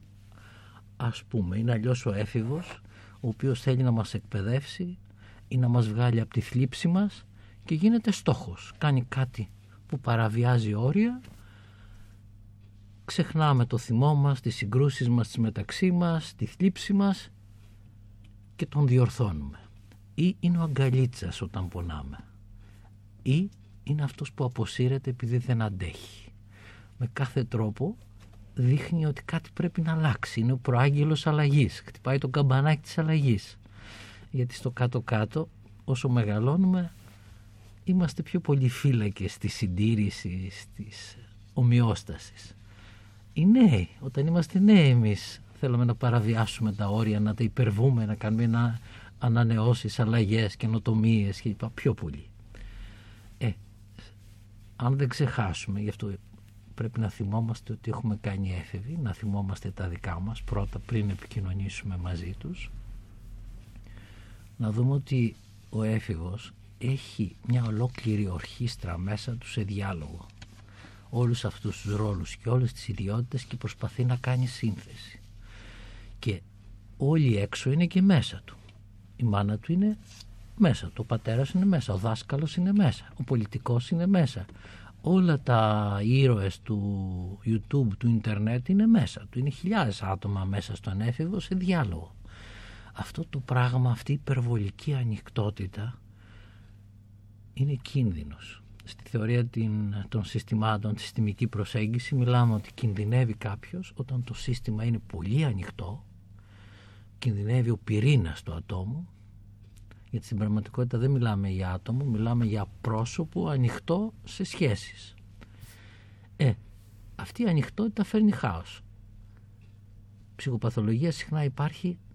ας πούμε είναι αλλιώς ο έφηβος ο οποίος θέλει να μας εκπαιδεύσει ή να μας βγάλει από τη θλίψη μας και γίνεται στόχος κάνει κάτι που παραβιάζει όρια ξεχνάμε το θυμό μας τις συγκρούσεις μας τις μεταξύ μας τη θλίψη μας και τον διορθώνουμε ή είναι ο αγκαλίτσας όταν πονάμε ή είναι αυτός που αποσύρεται επειδή δεν αντέχει με κάθε τρόπο δείχνει ότι κάτι πρέπει να αλλάξει. Είναι ο προάγγελος αλλαγής. Χτυπάει το καμπανάκι της αλλαγής. Γιατί στο κάτω-κάτω, όσο μεγαλώνουμε, είμαστε πιο πολύ φύλακες στη συντήρησης, της ομοιόστασης. Οι νέοι, όταν είμαστε νέοι εμείς, θέλουμε να παραβιάσουμε τα όρια, να τα υπερβούμε, να κάνουμε ένα ανανεώσεις, αλλαγές, καινοτομίες και λοιπά, πιο πολύ. Ε, αν δεν ξεχάσουμε, γι' αυτό πρέπει να θυμόμαστε ότι έχουμε κάνει έφηβοι, να θυμόμαστε τα δικά μας πρώτα πριν επικοινωνήσουμε μαζί τους. Να δούμε ότι ο έφηβος έχει μια ολόκληρη ορχήστρα μέσα του σε διάλογο. Όλους αυτούς τους ρόλους και όλες τις ιδιότητες και προσπαθεί να κάνει σύνθεση. Και όλοι έξω είναι και μέσα του. Η μάνα του είναι μέσα του, ο πατέρας είναι μέσα, ο δάσκαλος είναι μέσα, ο πολιτικός είναι μέσα, όλα τα ήρωες του YouTube, του ίντερνετ είναι μέσα του. Είναι χιλιάδες άτομα μέσα στον έφηβο σε διάλογο. Αυτό το πράγμα, αυτή η υπερβολική ανοιχτότητα είναι κίνδυνος. Στη θεωρία την- των συστημάτων, τη συστημική προσέγγιση, μιλάμε ότι κινδυνεύει κάποιος όταν το σύστημα είναι πολύ ανοιχτό, κινδυνεύει ο πυρήνας του ατόμου, γιατί στην πραγματικότητα δεν μιλάμε για άτομο, μιλάμε για πρόσωπο ανοιχτό σε σχέσεις. Ε, αυτή η ανοιχτότητα φέρνει χάος. Ψυχοπαθολογία συχνά υπάρχει στο,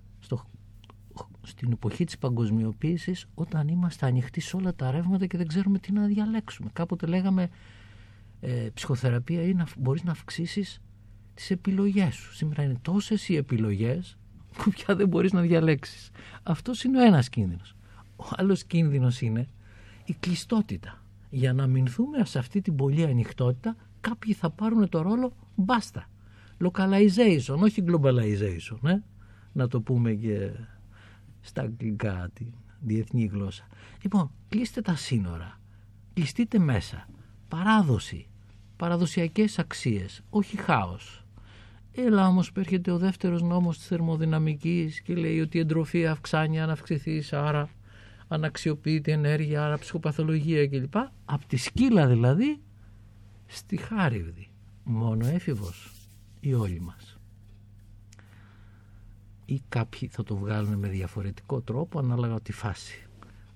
στην εποχή της παγκοσμιοποίησης όταν είμαστε ανοιχτοί σε όλα τα ρεύματα και δεν ξέρουμε τι να διαλέξουμε. Κάποτε λέγαμε ε, ψυχοθεραπεία είναι να μπορείς να αυξήσεις τις επιλογές σου. Σήμερα είναι τόσες οι επιλογές που πια δεν μπορείς να διαλέξεις. Αυτός είναι ο ένας κίνδυνος. Ο άλλος κίνδυνος είναι η κλειστότητα. Για να αμυνθούμε σε αυτή την πολύ ανοιχτότητα κάποιοι θα πάρουν το ρόλο μπάστα. Localization, όχι globalization. Ε; Να το πούμε και στα αγγλικά τη διεθνή γλώσσα. Λοιπόν, κλείστε τα σύνορα. Κλειστείτε μέσα. Παράδοση. Παραδοσιακές αξίες. Όχι χάος. Έλα όμως που έρχεται ο δεύτερος νόμος της θερμοδυναμικής και λέει ότι η εντροφή αυξάνει αν αυξηθείς, άρα αναξιοποιείται ενέργεια, άρα ψυχοπαθολογία κλπ. Από τη σκύλα δηλαδή στη χάριβδη. Μόνο έφηβος ή όλοι μας. Ή κάποιοι θα το βγάλουν με διαφορετικό τρόπο ανάλογα τη φάση.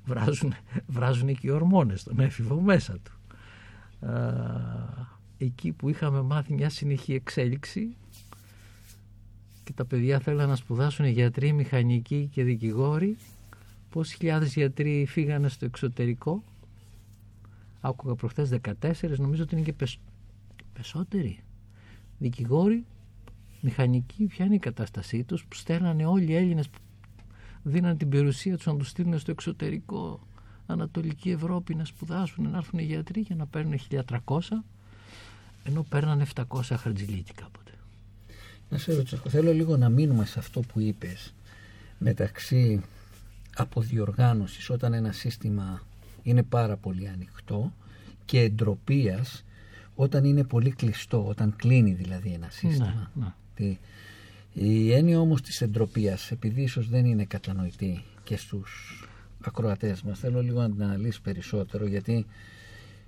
Βράζουν, βράζουν και οι ορμόνες τον έφηβο μέσα του. Α, εκεί που είχαμε μάθει μια συνεχή εξέλιξη και τα παιδιά θέλουν να σπουδάσουν γιατροί, μηχανικοί και δικηγόροι. Πόσοι χιλιάδες γιατροί φύγανε στο εξωτερικό. Άκουγα προχθές 14, νομίζω ότι είναι και πεσ... περισσότεροι. Δικηγόροι, μηχανικοί, ποια είναι η κατάστασή τους, που στέλνανε όλοι οι Έλληνες που δίναν την περιουσία τους να τους στείλουν στο εξωτερικό Ανατολική Ευρώπη να σπουδάσουν, να έρθουν οι γιατροί για να παίρνουν 1300 ενώ παίρνανε 700 χαρτζηλίκι κάποτε. Να σε ρωτήσω, θέλω λίγο να μείνουμε σε αυτό που είπες μεταξύ αποδιοργάνωσης όταν ένα σύστημα είναι πάρα πολύ ανοιχτό και εντροπίας όταν είναι πολύ κλειστό, όταν κλείνει δηλαδή ένα σύστημα. Ναι, ναι. Τι- Η έννοια όμως της εντροπίας, επειδή ίσως δεν είναι κατανοητή και στους ακροατές μας, θέλω λίγο να την αναλύσεις περισσότερο, γιατί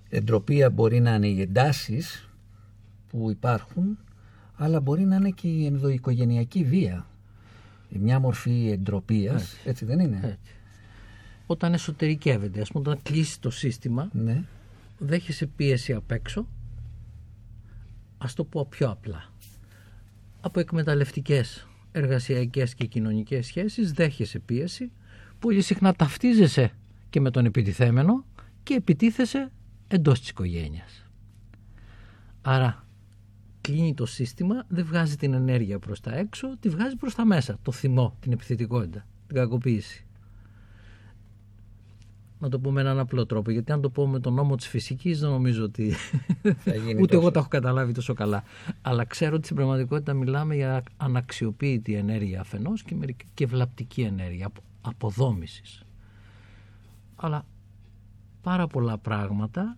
εντροπία μπορεί να είναι οι εντάσεις που υπάρχουν, αλλά μπορεί να είναι και η ενδοοικογενειακή βία. Η Μια μορφή εντροπίας, έτσι, δεν είναι; Έτσι. Όταν εσωτερικεύεται, ας πούμε, όταν κλείσει το σύστημα, Ναι. δέχεσαι πίεση απ' έξω, ας το πω πιο απλά. Από εκμεταλλευτικές εργασιακές και κοινωνικές σχέσεις δέχεσαι πίεση, πολύ συχνά ταυτίζεσαι και με τον επιτιθέμενο και επιτίθεσαι εντός της οικογένειας. Άρα κλείνει το σύστημα, δεν βγάζει την ενέργεια προς τα έξω, τη βγάζει προς τα μέσα, το θυμό, την επιθετικότητα, την κακοποίηση. Να το πω με έναν απλό τρόπο, γιατί αν το πω με τον νόμο της φυσικής δεν νομίζω ότι Θα γίνει ούτε τόσο. εγώ τα έχω καταλάβει τόσο καλά. Αλλά ξέρω ότι στην πραγματικότητα μιλάμε για αναξιοποίητη ενέργεια αφενός και, μερικ- και βλαπτική ενέργεια, απο- αποδόμησης. Αλλά πάρα πολλά πράγματα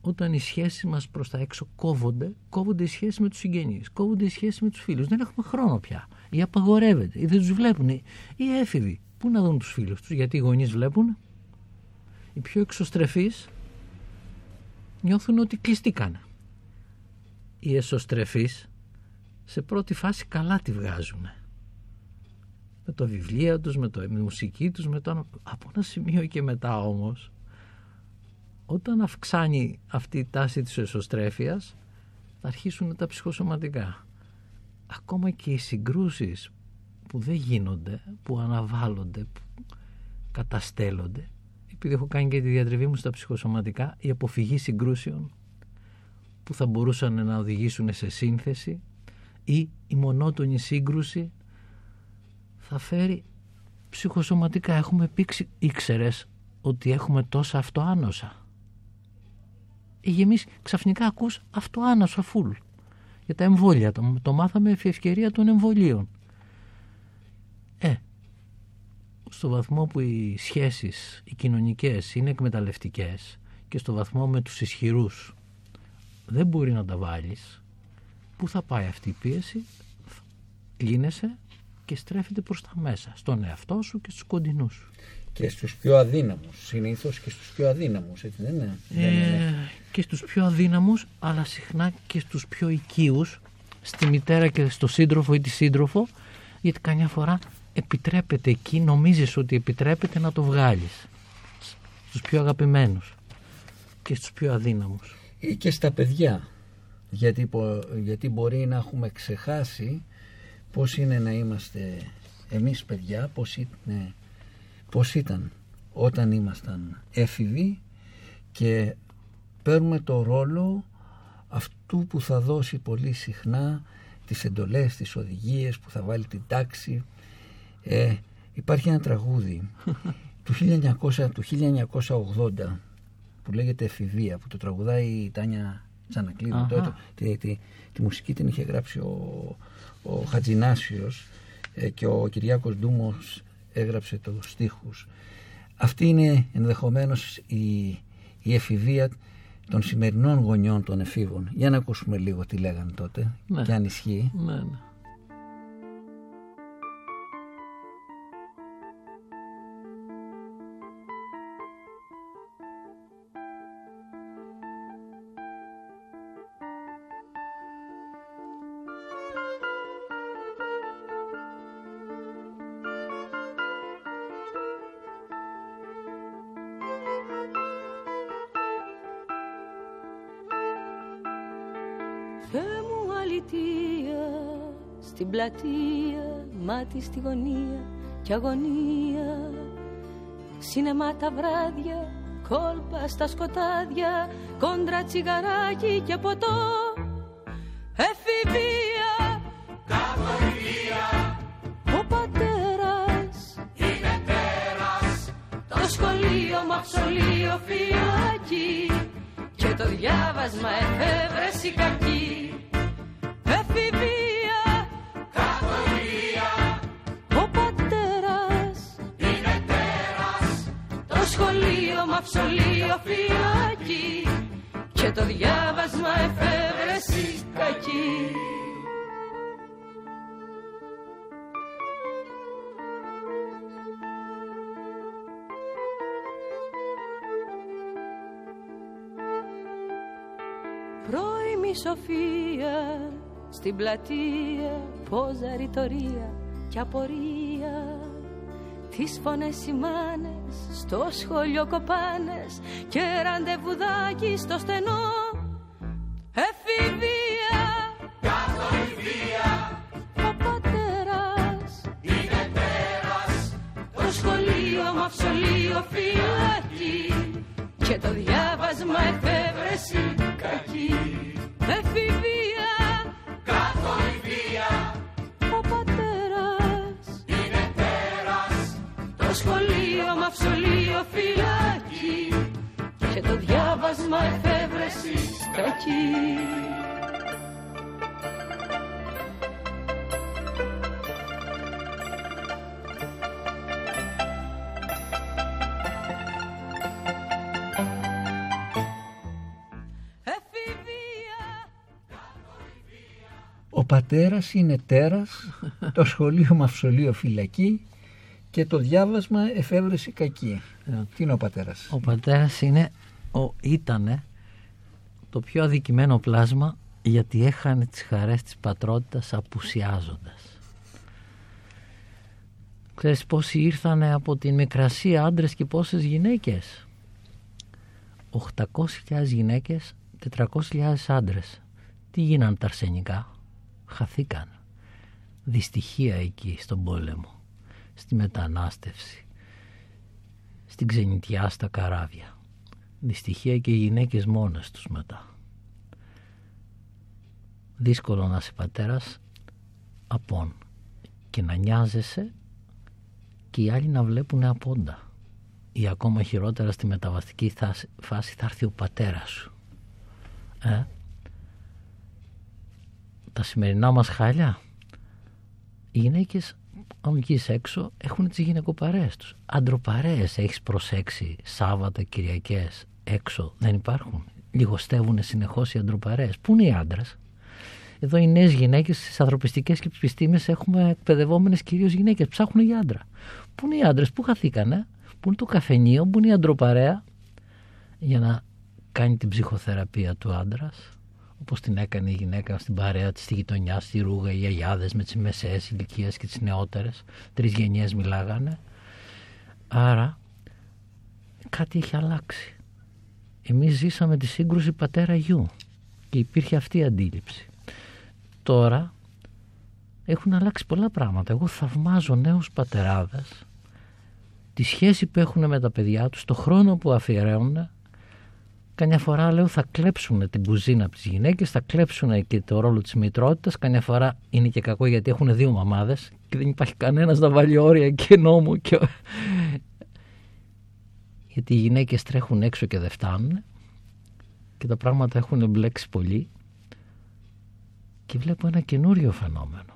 όταν οι σχέσεις μας προς τα έξω κόβονται, κόβονται οι σχέσεις με τους συγγενείς, κόβονται οι σχέσεις με τους φίλους. Δεν έχουμε χρόνο πια. Ή απαγορεύεται, ή δεν τους βλέπουν. Ή οι έφηβοι. Πού να δουν τους φίλους τους, γιατί οι γονείς βλέπουν; Οι πιο εξωστρεφείς νιώθουν ότι κλειστήκανε. Οι εσωστρεφείς σε πρώτη φάση καλά τη βγάζουν. Με το βιβλία τους, με το με τη μουσική τους, με το... από ένα σημείο και μετά όμως όταν αυξάνει αυτή η τάση της εσωστρέφειας θα αρχίσουν τα ψυχοσωματικά. Ακόμα και οι συγκρούσεις που δεν γίνονται, που αναβάλλονται, που καταστέλλονται επειδή έχω κάνει και τη διατριβή μου στα ψυχοσωματικά η αποφυγή συγκρούσεων που θα μπορούσαν να οδηγήσουν σε σύνθεση ή η μονότονη σύγκρουση θα φέρει ψυχοσωματικά. Έχουμε πει ξε- ήξερες ότι έχουμε τόσα αυτοάνοσα. Ή εμείς ξαφνικά ακούς αυτοάνοσα φουλ. Για τα εμβόλια. Το, το μάθαμε επί ευκαιρία των εμβολίων. Ε στο βαθμό που οι σχέσεις οι κοινωνικές είναι εκμεταλλευτικές και στο βαθμό με τους ισχυρούς δεν μπορεί να τα βάλεις πού θα πάει αυτή η πίεση; Κλείνεσαι και στρέφεται προς τα μέσα στον εαυτό σου και στους κοντινούς σου Και στους πιο αδύναμους, συνήθως και στους πιο αδύναμους, έτσι δεν είναι; Δεν είναι. ε, και στους πιο αδύναμους αλλά συχνά και στους πιο οικείους στη μητέρα και στο σύντροφο ή τη σύντροφο γιατί καμιά φορά επιτρέπεται εκεί νομίζεις ότι επιτρέπεται να το βγάλεις στους πιο αγαπημένους και στους πιο αδύναμους Ή και στα παιδιά. Γιατί, πο- γιατί μπορεί να έχουμε ξεχάσει πώς είναι να είμαστε εμείς παιδιά, πώς, είναι, πώς ήταν όταν ήμασταν έφηβοι και παίρνουμε το ρόλο αυτού που θα δώσει πολύ συχνά τις εντολές, τις οδηγίες, που θα βάλει την τάξη. Ε, υπάρχει ένα τραγούδι του, 1900, του 1980 που λέγεται Εφηβεία που το τραγουδάει η Τάνια Τσανακλείδου. Αχα. Τότε, τη, τη, τη μουσική την είχε γράψει ο, ο Χατζινάσιος ε, και ο Κυριάκος Ντούμος έγραψε τους στίχους. Αυτή είναι ενδεχομένως η, η εφηβεία των σημερινών γονιών των εφήβων. Για να ακούσουμε λίγο τι λέγανε τότε Ναι. και αν ισχύει. ναι, ναι. Πλατεία, μάτι στη γωνία και αγωνία. Σινεμά τα βράδια, κόλπα στα σκοτάδια, κόντρα τσιγαράκι και ποτό. Εφηβεία, ο πατέρας Είναι τέρας το σχολείο, μαυσολείο, φυλάκι και το διάβασμα εφεύρεση κακή. Μαυσολείο, φυλάκι και το διάβασμα εφεύρεση κακή. Πρώιμη Σοφία στην πλατεία πόζα ρητορία και απορία τις φωνές οι μάνες στο σχολείο κοπάνες και ραντεβουδάκι στο στενό. Εφηβεία. Καθοριβία ο πατέρας Είναι τέρας. το σχολείο μαυσολείο φυλάκι και το διάβασμα εφεύρεση κακή. Εφηβεία μαυσολείο φυλάκι και το διάβασμα εφεύρεση κακή Εφηβεία. Ο πατέρας είναι τέρας, το σχολείο μαυσολείο φυλακή και το διάβασμα εφεύρεση κακή. Τι είναι ο πατέρας; Ο πατέρας είναι, ο, ήτανε το πιο αδικημένο πλάσμα γιατί έχανε τις χαρές της πατρότητας απουσιάζοντας. Ξέρεις πόσοι ήρθανε από την Μικρασία άντρες και πόσες γυναίκες; 800.000 γυναίκες, 400.000 άντρες. Τι γίνανε τα αρσενικά; Χαθήκαν. Δυστυχία εκεί στον πόλεμο. Στη μετανάστευση. Στην ξενιτιά στα καράβια. Δυστυχία και οι γυναίκες μόνες τους μετά. Δύσκολο να είσαι πατέρας απόν και να νοιάζεσαι και οι άλλοι να βλέπουν απόντα. Ή ακόμα χειρότερα στη μεταβαστική θάση- φάση θα έρθει ο πατέρας σου. Ε; Τα σημερινά μας χάλια. Οι γυναίκες αν βγεις έξω έχουν τις γυναικοπαρέες τους. Αντροπαρέες έχεις προσέξει Σάββατα, Κυριακές έξω δεν υπάρχουν. Λιγοστεύουν συνεχώς οι αντροπαρέες. Πού είναι οι άντρες; Εδώ οι νέες γυναίκες στις ανθρωπιστικές και επιστήμες έχουμε εκπαιδευόμενες κυρίως γυναίκες. Ψάχνουν για άντρα. Πού είναι οι άντρες, πού χαθήκανε, πού είναι το καφενείο, πού είναι η αντροπαρέα; Για να κάνει την ψυχοθεραπεία του άντρας. Όπως την έκανε η γυναίκα στην παρέα της στη γειτονιά, στη Ρούγα, οι αγιάδε με τις μεσαίες ηλικίες και τις νεότερες. Τρεις γενιές μιλάγανε. Άρα κάτι έχει αλλάξει. Εμείς ζήσαμε τη σύγκρουση πατέρα-γιου και υπήρχε αυτή η αντίληψη. Τώρα έχουν αλλάξει πολλά πράγματα. Εγώ θαυμάζω νέους πατεράδες τη σχέση που έχουν με τα παιδιά τους, το χρόνο που αφιερώνουν. Καμιά φορά λέω θα κλέψουν την κουζίνα από τις γυναίκες, θα κλέψουν και το ρόλο της μητρότητας. Καμιά φορά είναι και κακό γιατί έχουν δύο μαμάδες και δεν υπάρχει κανένας να βάλει όρια και νόμου. Και... γιατί οι γυναίκες τρέχουν έξω και δεν φτάνουν και τα πράγματα έχουν μπλέξει πολύ και βλέπω ένα καινούριο φαινόμενο.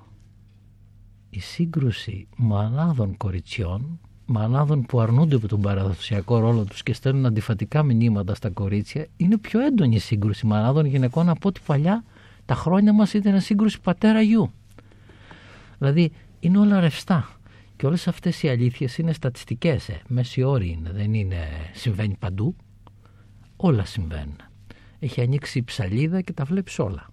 Η σύγκρουση μανάδων κοριτσιών, μανάδων που αρνούνται από τον παραδοσιακό ρόλο τους και στέλνουν αντιφατικά μηνύματα στα κορίτσια, είναι πιο έντονη η σύγκρουση μανάδων γυναικών από ό,τι παλιά τα χρόνια μας ήταν σύγκρουση πατέρα-γιου. Δηλαδή είναι όλα ρευστά. Και όλες αυτές οι αλήθειες είναι στατιστικές, ε. μέση όρη είναι, δεν είναι, συμβαίνει παντού. Όλα συμβαίνουν. Έχει ανοίξει η ψαλίδα και τα βλέπεις όλα.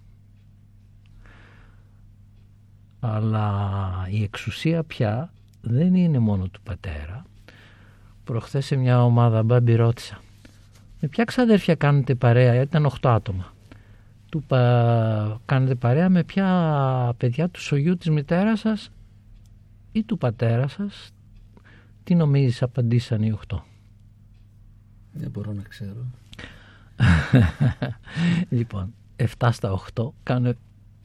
Αλλά η εξουσία πια δεν είναι μόνο του πατέρα. Προχθές σε μια ομάδα μπάμπη ρώτησα. Με ποια ξαδέρφια κάνετε παρέα, ήταν 8 άτομα. του είπα, κάνετε παρέα με ποια παιδιά του σογιού της μητέρας σας ή του πατέρα σας; Τι νομίζεις απαντήσαν οι οχτώ. Δεν μπορώ να ξέρω. λοιπόν, 7 στα 8 κάνω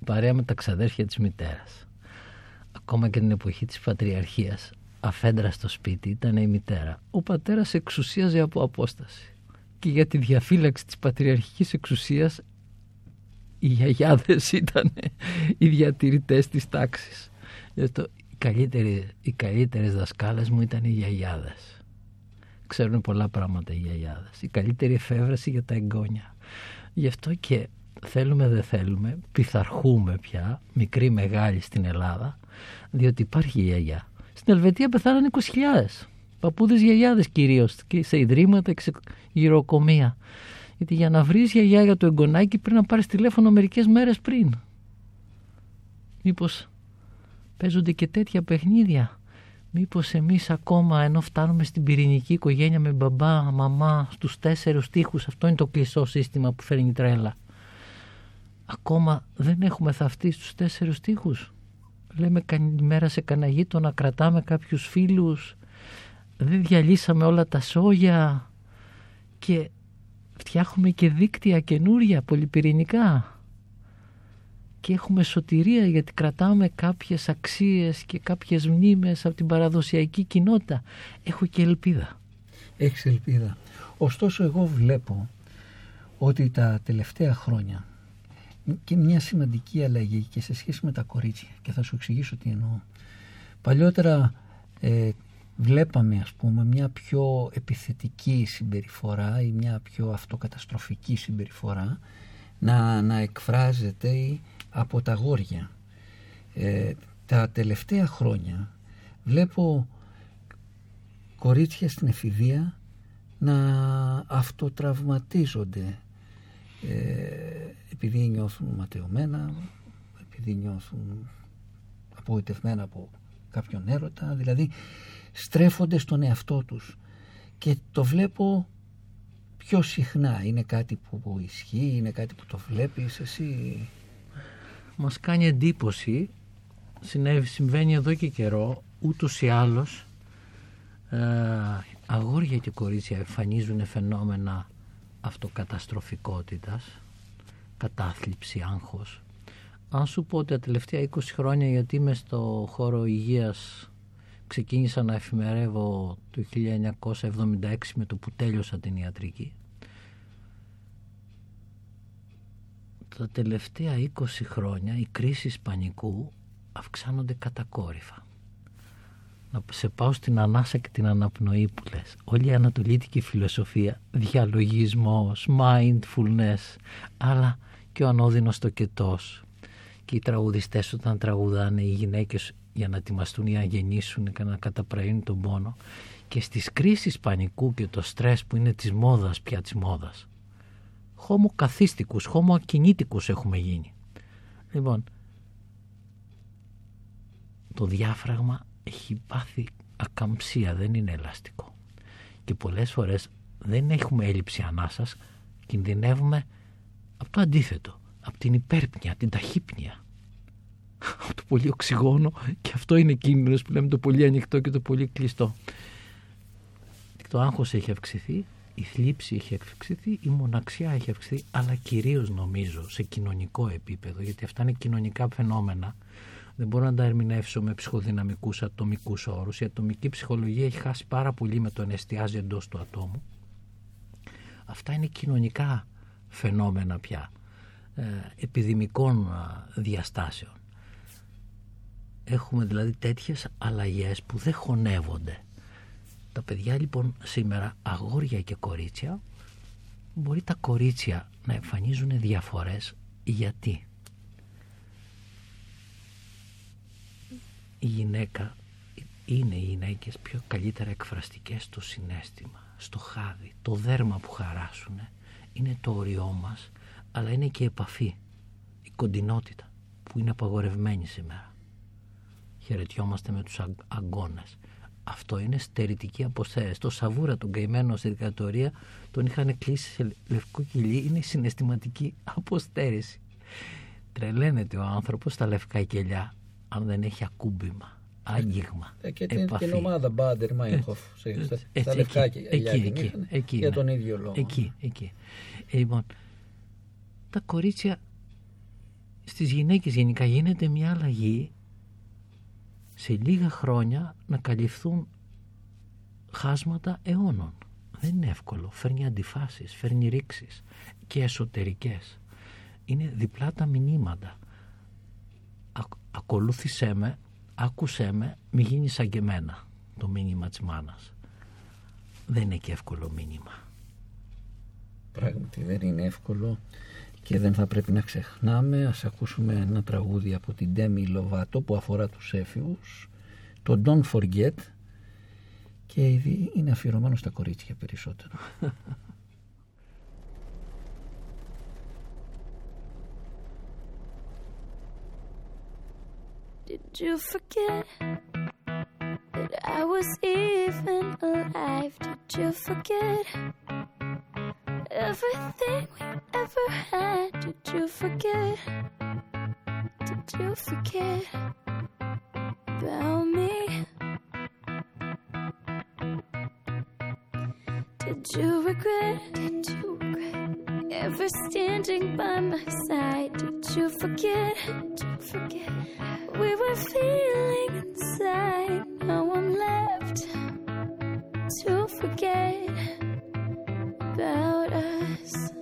παρέα με τα ξαδέρφια της μητέρας. Ακόμα και την εποχή της πατριαρχίας, αφέντρα στο σπίτι ήταν η μητέρα. Ο πατέρας εξουσίαζε από απόσταση. Και για τη διαφύλαξη της πατριαρχικής εξουσίας οι γιαγιάδες ήταν οι διατηρητές της τάξης. Γι' αυτό οι, καλύτεροι, οι καλύτερες δασκάλες μου ήταν οι γιαγιάδες. Ξέρουν πολλά πράγματα οι γιαγιάδες. Η καλύτερη εφεύρεση για τα εγγόνια. Γι' αυτό και θέλουμε δεν θέλουμε, πειθαρχούμε πια, μικρή μεγάλη στην Ελλάδα, διότι υπάρχει η γιαγιά. Στην Ελβετία πεθάναν 20.000. Παππούδες γιαγιάδες κυρίως και σε ιδρύματα και σε γυροκομεία. Γιατί για να βρεις γιαγιά για το εγγονάκι πρέπει να πάρεις τηλέφωνο μερικές μέρες πριν. Μήπως παίζονται και τέτοια παιχνίδια; Μήπως εμείς ακόμα ενώ φτάνουμε στην πυρηνική οικογένεια με μπαμπά, μαμά, στους τέσσερους τείχους, αυτό είναι το κλειστό σύστημα που φέρνει τρέλα. Ακόμα δεν έχουμε θαυτεί στους τέσσερους τείχους. Λέμε καλημέρα σε κανένα γείτονα, κρατάμε κάποιους φίλους, δεν διαλύσαμε όλα τα σόγια και φτιάχνουμε και δίκτυα καινούρια πολυπυρηνικά και έχουμε σωτηρία γιατί κρατάμε κάποιες αξίες και κάποιες μνήμες από την παραδοσιακή κοινότητα. Έχω και ελπίδα. Έχεις ελπίδα. Ωστόσο εγώ βλέπω ότι τα τελευταία χρόνια και μια σημαντική αλλαγή και σε σχέση με τα κορίτσια και θα σου εξηγήσω τι εννοώ. Παλιότερα ε, βλέπαμε ας πούμε μια πιο επιθετική συμπεριφορά ή μια πιο αυτοκαταστροφική συμπεριφορά να, να εκφράζεται από τα γόρια. Ε, τα τελευταία χρόνια βλέπω κορίτσια στην εφηβεία να αυτοτραυματίζονται ε, επειδή νιώθουν ματαιωμένα, επειδή νιώθουν απογοητευμένα από κάποιον έρωτα, δηλαδή στρέφονται στον εαυτό τους και το βλέπω πιο συχνά. Είναι κάτι που ισχύει, είναι κάτι που το βλέπεις εσύ. Μας κάνει εντύπωση, συνέβη, συμβαίνει εδώ και καιρό, ούτως ή άλλως, ε, αγόρια και κορίτσια εμφανίζουν φαινόμενα αυτοκαταστροφικότητας, κατάθλιψη, άγχος. Αν σου πω ότι τα τελευταία 20 χρόνια γιατί είμαι στο χώρο υγείας ξεκίνησα να εφημερεύω το 1976 με το που τέλειωσα την ιατρική. Τα τελευταία 20 χρόνια οι κρίσεις πανικού αυξάνονται κατακόρυφα. Να σε πάω στην ανάσα και την αναπνοή που λες. Όλη η ανατολίτικη φιλοσοφία, διαλογισμός, mindfulness, αλλά και ο ανώδυνος τοκετός. Και οι τραγουδιστές όταν τραγουδάνε, οι γυναίκες για να ετοιμαστούν ή να γεννήσουν και να καταπραίνουν τον πόνο και στις κρίσεις πανικού και το στρες που είναι της μόδας πια της μόδας χώμο καθίστικους, χώμο ακινήτικους έχουμε γίνει λοιπόν το διάφραγμα έχει πάθει ακαμψία δεν είναι ελαστικό και πολλές φορές δεν έχουμε έλλειψη ανάσας κινδυνεύουμε από το αντίθετο από την υπέρπνοια, την ταχύπνοια από το πολύ οξυγόνο και αυτό είναι κίνδυνος που λέμε το πολύ ανοιχτό και το πολύ κλειστό. Το άγχος έχει αυξηθεί, η θλίψη έχει αυξηθεί, η μοναξιά έχει αυξηθεί, αλλά κυρίως νομίζω σε κοινωνικό επίπεδο, γιατί αυτά είναι κοινωνικά φαινόμενα, δεν μπορώ να τα ερμηνεύσω με ψυχοδυναμικούς ατομικούς όρους. Η ατομική ψυχολογία έχει χάσει πάρα πολύ με το να εστιάζει εντός του ατόμου. Αυτά είναι κοινωνικά φαινόμενα πια, ε, επιδημικών διαστάσεων. Έχουμε δηλαδή τέτοιες αλλαγές που δεν χωνεύονται. Τα παιδιά λοιπόν σήμερα, αγόρια και κορίτσια, μπορεί τα κορίτσια να εμφανίζουν διαφορές γιατί; Η γυναίκα είναι οι γυναίκες πιο καλύτερα εκφραστικές στο συνέστημα, στο χάδι, το δέρμα που χαράσουν είναι το όριό μας, αλλά είναι και η επαφή, η κοντινότητα που είναι απαγορευμένη σήμερα χαιρετιόμαστε με τους αγ- αγκώνες. Αυτό είναι στερητική αποστέρηση. Το σαβούρα τον καημένο στη δικατορία τον είχαν κλείσει σε λευκό κιλί. Είναι συναισθηματική αποστέρηση. Τρελαίνεται ο άνθρωπος στα λευκά κελιά αν δεν έχει ακούμπημα, άγγιγμα, Ε, και την, επαφή. την ομάδα Μπάντερ Μάινχοφ σε- στα, Έτσι, στα λευκά εκεί, κελιά εκεί, την εκεί, είχαν, εκεί, για ναι. τον ίδιο λόγο. Εκεί, εκεί. Ε, λοιπόν, τα κορίτσια στις γυναίκες γενικά γίνεται μια αλλαγή σε λίγα χρόνια να καλυφθούν χάσματα αιώνων. Δεν είναι εύκολο. Φέρνει αντιφάσεις, φέρνει ρήξεις και εσωτερικές. Είναι διπλά τα μηνύματα. Α- ακολούθησέ με, άκουσέ με, μη γίνεις σαν και εμένα το μήνυμα της μάνας. Δεν είναι και εύκολο μήνυμα. Πράγματι δεν είναι εύκολο και δεν θα πρέπει να ξεχνάμε. Ας ακούσουμε ένα τραγούδι από την Demi Lovato που αφορά τους έφηβους. Το Don't Forget και ήδη είναι αφιερωμένο στα κορίτσια περισσότερο. Did you forget that I was even alive? Did you forget everything we ever had? Did you forget? Did you forget about me? Did you regret? Did you ever standing by my side? Did you forget? Did you forget we were feeling inside? No one left to forget about us.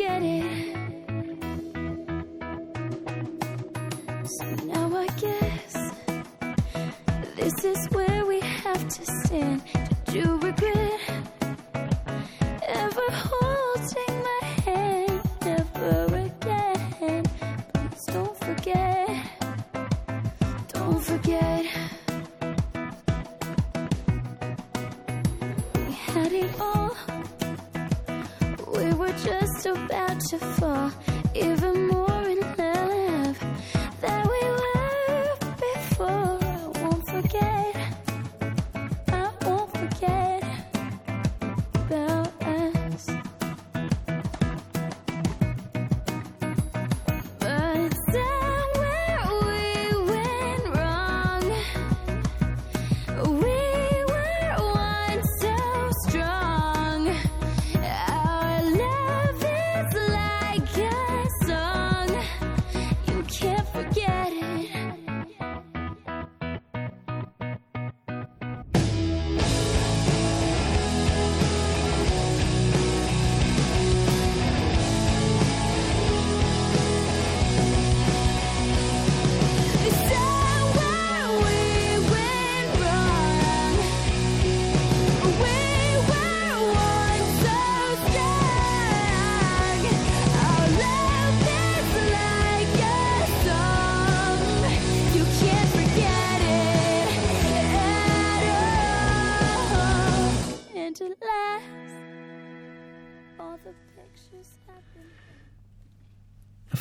get it.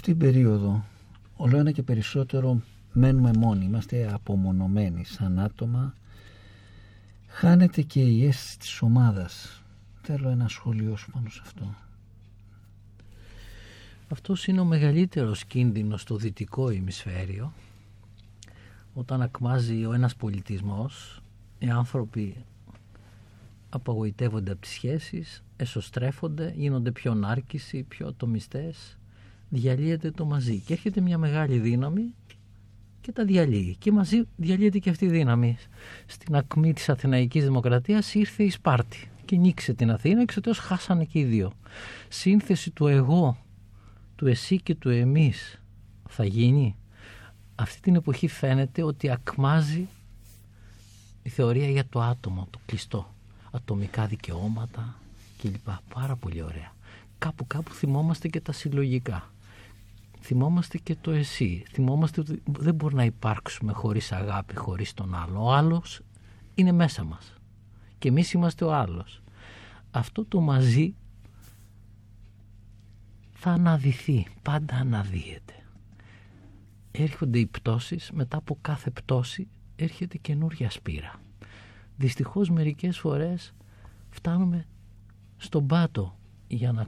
Την περίοδο όλο ένα και περισσότερο μένουμε μόνοι, είμαστε απομονωμένοι σαν άτομα. Χάνεται και η αίσθηση της ομάδας. Θέλω ένα σχόλιο σου πάνω σε αυτό. Αυτός είναι ο μεγαλύτερος κίνδυνος στο δυτικό ημισφαίριο όταν ακμάζει ο ένας πολιτισμός οι άνθρωποι απογοητεύονται από τις σχέσεις εσωστρέφονται, γίνονται πιο νάρκισοι, πιο ατομιστές διαλύεται το μαζί και έρχεται μια μεγάλη δύναμη και τα διαλύει και μαζί διαλύεται και αυτή η δύναμη στην ακμή της Αθηναϊκής Δημοκρατίας ήρθε η Σπάρτη και νίξε την Αθήνα και στο τέλος χάσανε και οι δύο σύνθεση του εγώ του εσύ και του εμείς θα γίνει αυτή την εποχή φαίνεται ότι ακμάζει η θεωρία για το άτομο, το κλειστό ατομικά δικαιώματα κλπ. Πάρα πολύ ωραία. Κάπου κάπου θυμόμαστε και τα συλλογικά. Θυμόμαστε και το εσύ. Θυμόμαστε ότι δεν μπορεί να υπάρξουμε χωρίς αγάπη, χωρίς τον άλλο. Ο άλλος είναι μέσα μας. Και εμείς είμαστε ο άλλος. Αυτό το μαζί θα αναδυθεί, πάντα αναδύεται. Έρχονται οι πτώσεις, μετά από κάθε πτώση έρχεται καινούρια σπήρα. Δυστυχώς μερικές φορές φτάνουμε στον πάτο για να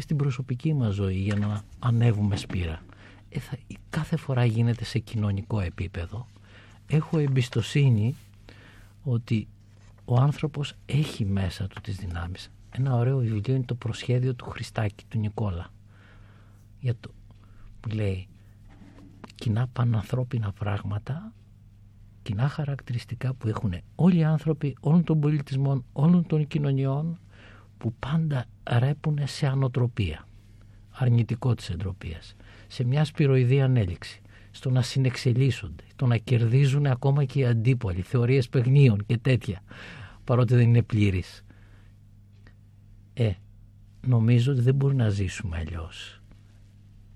και στην προσωπική μας ζωή για να ανέβουμε σπήρα. Ε, θα, κάθε φορά γίνεται σε κοινωνικό επίπεδο. Έχω εμπιστοσύνη ότι ο άνθρωπος έχει μέσα του τις δυνάμεις. Ένα ωραίο βιβλίο είναι το προσχέδιο του Χριστάκη, του Νικόλα. Για το, που λέει κοινά πανανθρώπινα πράγματα, κοινά χαρακτηριστικά που έχουν όλοι οι άνθρωποι όλων των πολιτισμών, όλων των κοινωνιών που πάντα ρέπουν σε ανοτροπία, αρνητικό της εντροπίας, σε μια σπυροειδή ανέλυξη, στο να συνεξελίσσονται, το να κερδίζουν ακόμα και οι αντίπολοι, θεωρίες παιγνίων και τέτοια, παρότι δεν είναι πλήρης. Ε, νομίζω ότι δεν μπορεί να ζήσουμε αλλιώς.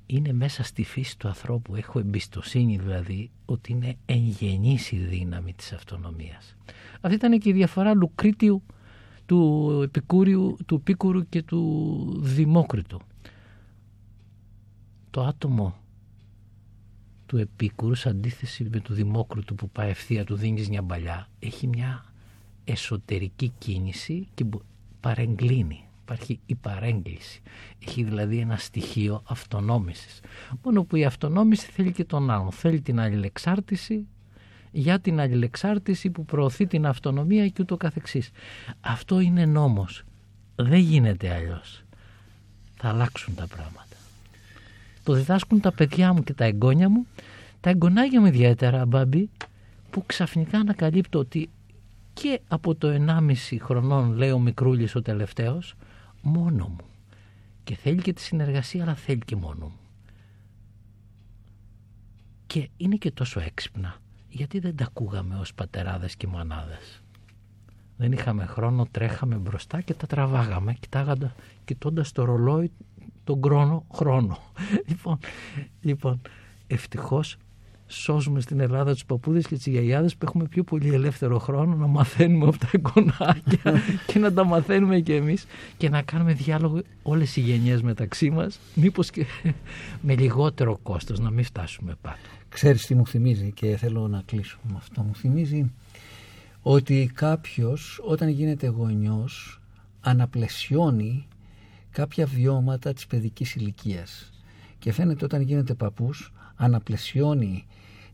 Είναι μέσα στη φύση του ανθρώπου, έχω εμπιστοσύνη δηλαδή, ότι είναι εγγενής η δύναμη της αυτονομίας. Αυτή ήταν και η διαφορά Λουκρίτιου του Επικούριου, του Πίκουρου και του Δημόκριτου. Το άτομο του Επίκουρου σε αντίθεση με του Δημόκριτου που πάει ευθεία του δίνεις μια μπαλιά έχει μια εσωτερική κίνηση και παρεγκλίνει. Υπάρχει η παρέγκληση. Έχει δηλαδή ένα στοιχείο αυτονόμησης. Μόνο που η αυτονόμηση θέλει και τον άλλον. Θέλει την αλληλεξάρτηση για την αλληλεξάρτηση που προωθεί την αυτονομία και ούτω καθεξής. Αυτό είναι νόμος. Δεν γίνεται αλλιώς. Θα αλλάξουν τα πράγματα. Το διδάσκουν τα παιδιά μου και τα εγγόνια μου. Τα εγγονάκια μου ιδιαίτερα, μπάμπι, που ξαφνικά ανακαλύπτω ότι και από το 1,5 χρονών, λέει ο Μικρούλης ο τελευταίος, μόνο μου. Και θέλει και τη συνεργασία, αλλά θέλει και μόνο μου. Και είναι και τόσο έξυπνα γιατί δεν τα ακούγαμε ως πατεράδες και μανάδες. Δεν είχαμε χρόνο, τρέχαμε μπροστά και τα τραβάγαμε, κοιτάγοντα, κοιτώντας το ρολόι τον χρόνο, χρόνο. λοιπόν, λοιπόν, ευτυχώς σώζουμε στην Ελλάδα τους παππούδες και τις γιαγιάδες που έχουμε πιο πολύ ελεύθερο χρόνο να μαθαίνουμε από τα εικονάκια και να τα μαθαίνουμε και εμείς και να κάνουμε διάλογο όλες οι γενιές μεταξύ μας μήπως και με λιγότερο κόστος να μην φτάσουμε πάνω. Ξέρεις τι μου θυμίζει και θέλω να κλείσω με αυτό. Μου θυμίζει ότι κάποιος όταν γίνεται γονιός αναπλαισιώνει κάποια βιώματα της παιδικής ηλικίας. Και φαίνεται όταν γίνεται παππούς αναπλαισιώνει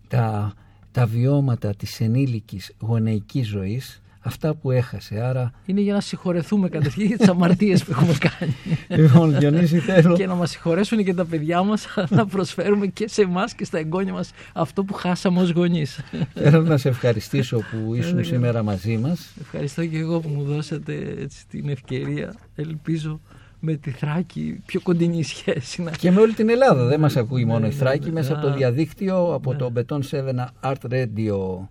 τα, τα βιώματα της ενήλικης γονεϊκής ζωής αυτά που έχασε. Άρα... Είναι για να συγχωρεθούμε κατευθείαν για τις αμαρτίες που έχουμε κάνει. Λοιπόν, Διονύση, θέλω. και να μας συγχωρέσουν και τα παιδιά μας, να προσφέρουμε και σε εμάς και στα εγγόνια μας αυτό που χάσαμε ως γονείς. Θέλω να σε ευχαριστήσω που ήσουν σήμερα μαζί μας. Ευχαριστώ και εγώ που μου δώσατε έτσι, την ευκαιρία. Ελπίζω με τη Θράκη πιο κοντινή σχέση. Να... Και με όλη την Ελλάδα. Δεν μας ακούει μόνο η Θράκη. Μέσα από το διαδίκτυο, από το Beton 7 Art Radio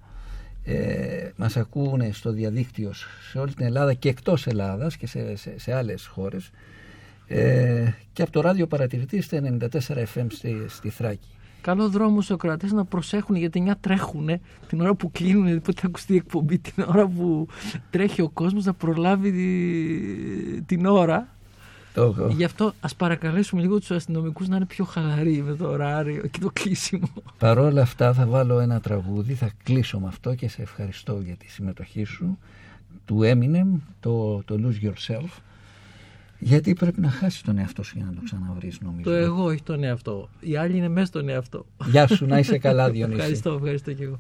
ε, μας ακούνε στο διαδίκτυο σε όλη την Ελλάδα και εκτός Ελλάδας και σε, σε, σε άλλες χώρες ε, και από το ράδιο παρατηρητή στα 94 FM στη, στη Θράκη. Καλό δρόμο στου κρατέ να προσέχουν γιατί μια τρέχουν την ώρα που κλείνουν, πότε θα ακουστεί η εκπομπή, την ώρα που τρέχει ο κόσμος να προλάβει την ώρα Το, Γι' αυτό ας παρακαλέσουμε λίγο τους αστυνομικούς να είναι πιο χαλαροί με το ωράριο και το κλείσιμο. Παρόλα αυτά θα βάλω ένα τραγούδι, θα κλείσω με αυτό και σε ευχαριστώ για τη συμμετοχή σου του Eminem, το, το Lose Yourself γιατί πρέπει να χάσεις τον εαυτό σου για να το ξαναβρεις νομίζω. Το εγώ, όχι τον εαυτό. Οι άλλοι είναι μέσα στον εαυτό. Γεια σου, να είσαι καλά Διονύση. Ευχαριστώ, ευχαριστώ και εγώ.